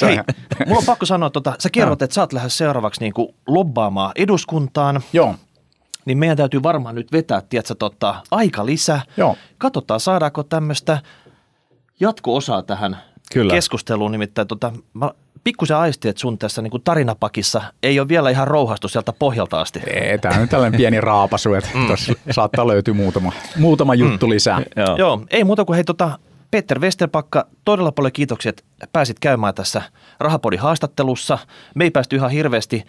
Hei, mulla on pakko sanoa, tota, sä kerrot, että sä oot lähes seuraavaksi niin kuin lobbaamaan eduskuntaan. Joo. Niin meidän täytyy varmaan nyt vetää, tiedätkö, tota, aika lisää. Joo. Katsotaan, saadaanko tämmöistä jatko-osaa tähän Kyllä. keskusteluun. Nimittäin tota, mä pikkusen aisti, että sun tässä niin kuin tarinapakissa ei ole vielä ihan rouhastu sieltä pohjalta asti. Ei, tämä on tällainen pieni raapasu, että mm. tuossa saattaa löytyä muutama, muutama juttu mm. lisää. Joo. Joo, ei muuta kuin hei tota, Peter Westerpakka, todella paljon kiitoksia, että pääsit käymään tässä Rahapodin haastattelussa. Me ei päästy ihan hirveästi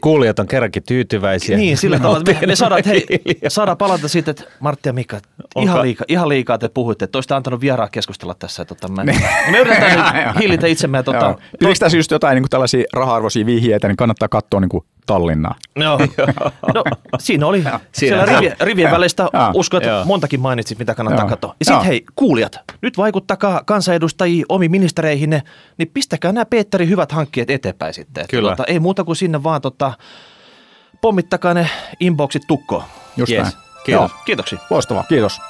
Kuulijat on kerrankin tyytyväisiä. Niin, sillä tavalla, me, me saadaan, hei, saadaan palata siitä, että Martti ja Mika, ihan liikaa, ihan liikaa te puhuitte, että olisitte antanut vieraa keskustella tässä. Tota, mä, niin. me yritetään nyt hillitä itsemme. Tota, Pitäisi just jotain niin kuin tällaisia raha-arvoisia vihjeitä, niin kannattaa katsoa niin kuin Tallinnaa. Joo. no, siinä oli siellä rivien, rivien välistä, usko, että montakin mainitsit, mitä kannattaa Joo. katsoa. Ja sitten hei, kuulijat, nyt vaikuttakaa kansanedustajia omiin ministereihin, niin pistäkää nämä Peetterin hyvät hankkeet eteenpäin sitten. Kyllä. Tota, ei muuta kuin sinne vaan tota, pommittakaa ne inboxit tukkoon. Just yes. näin. Kiitos. Kiitoksia. Loistavaa, kiitos.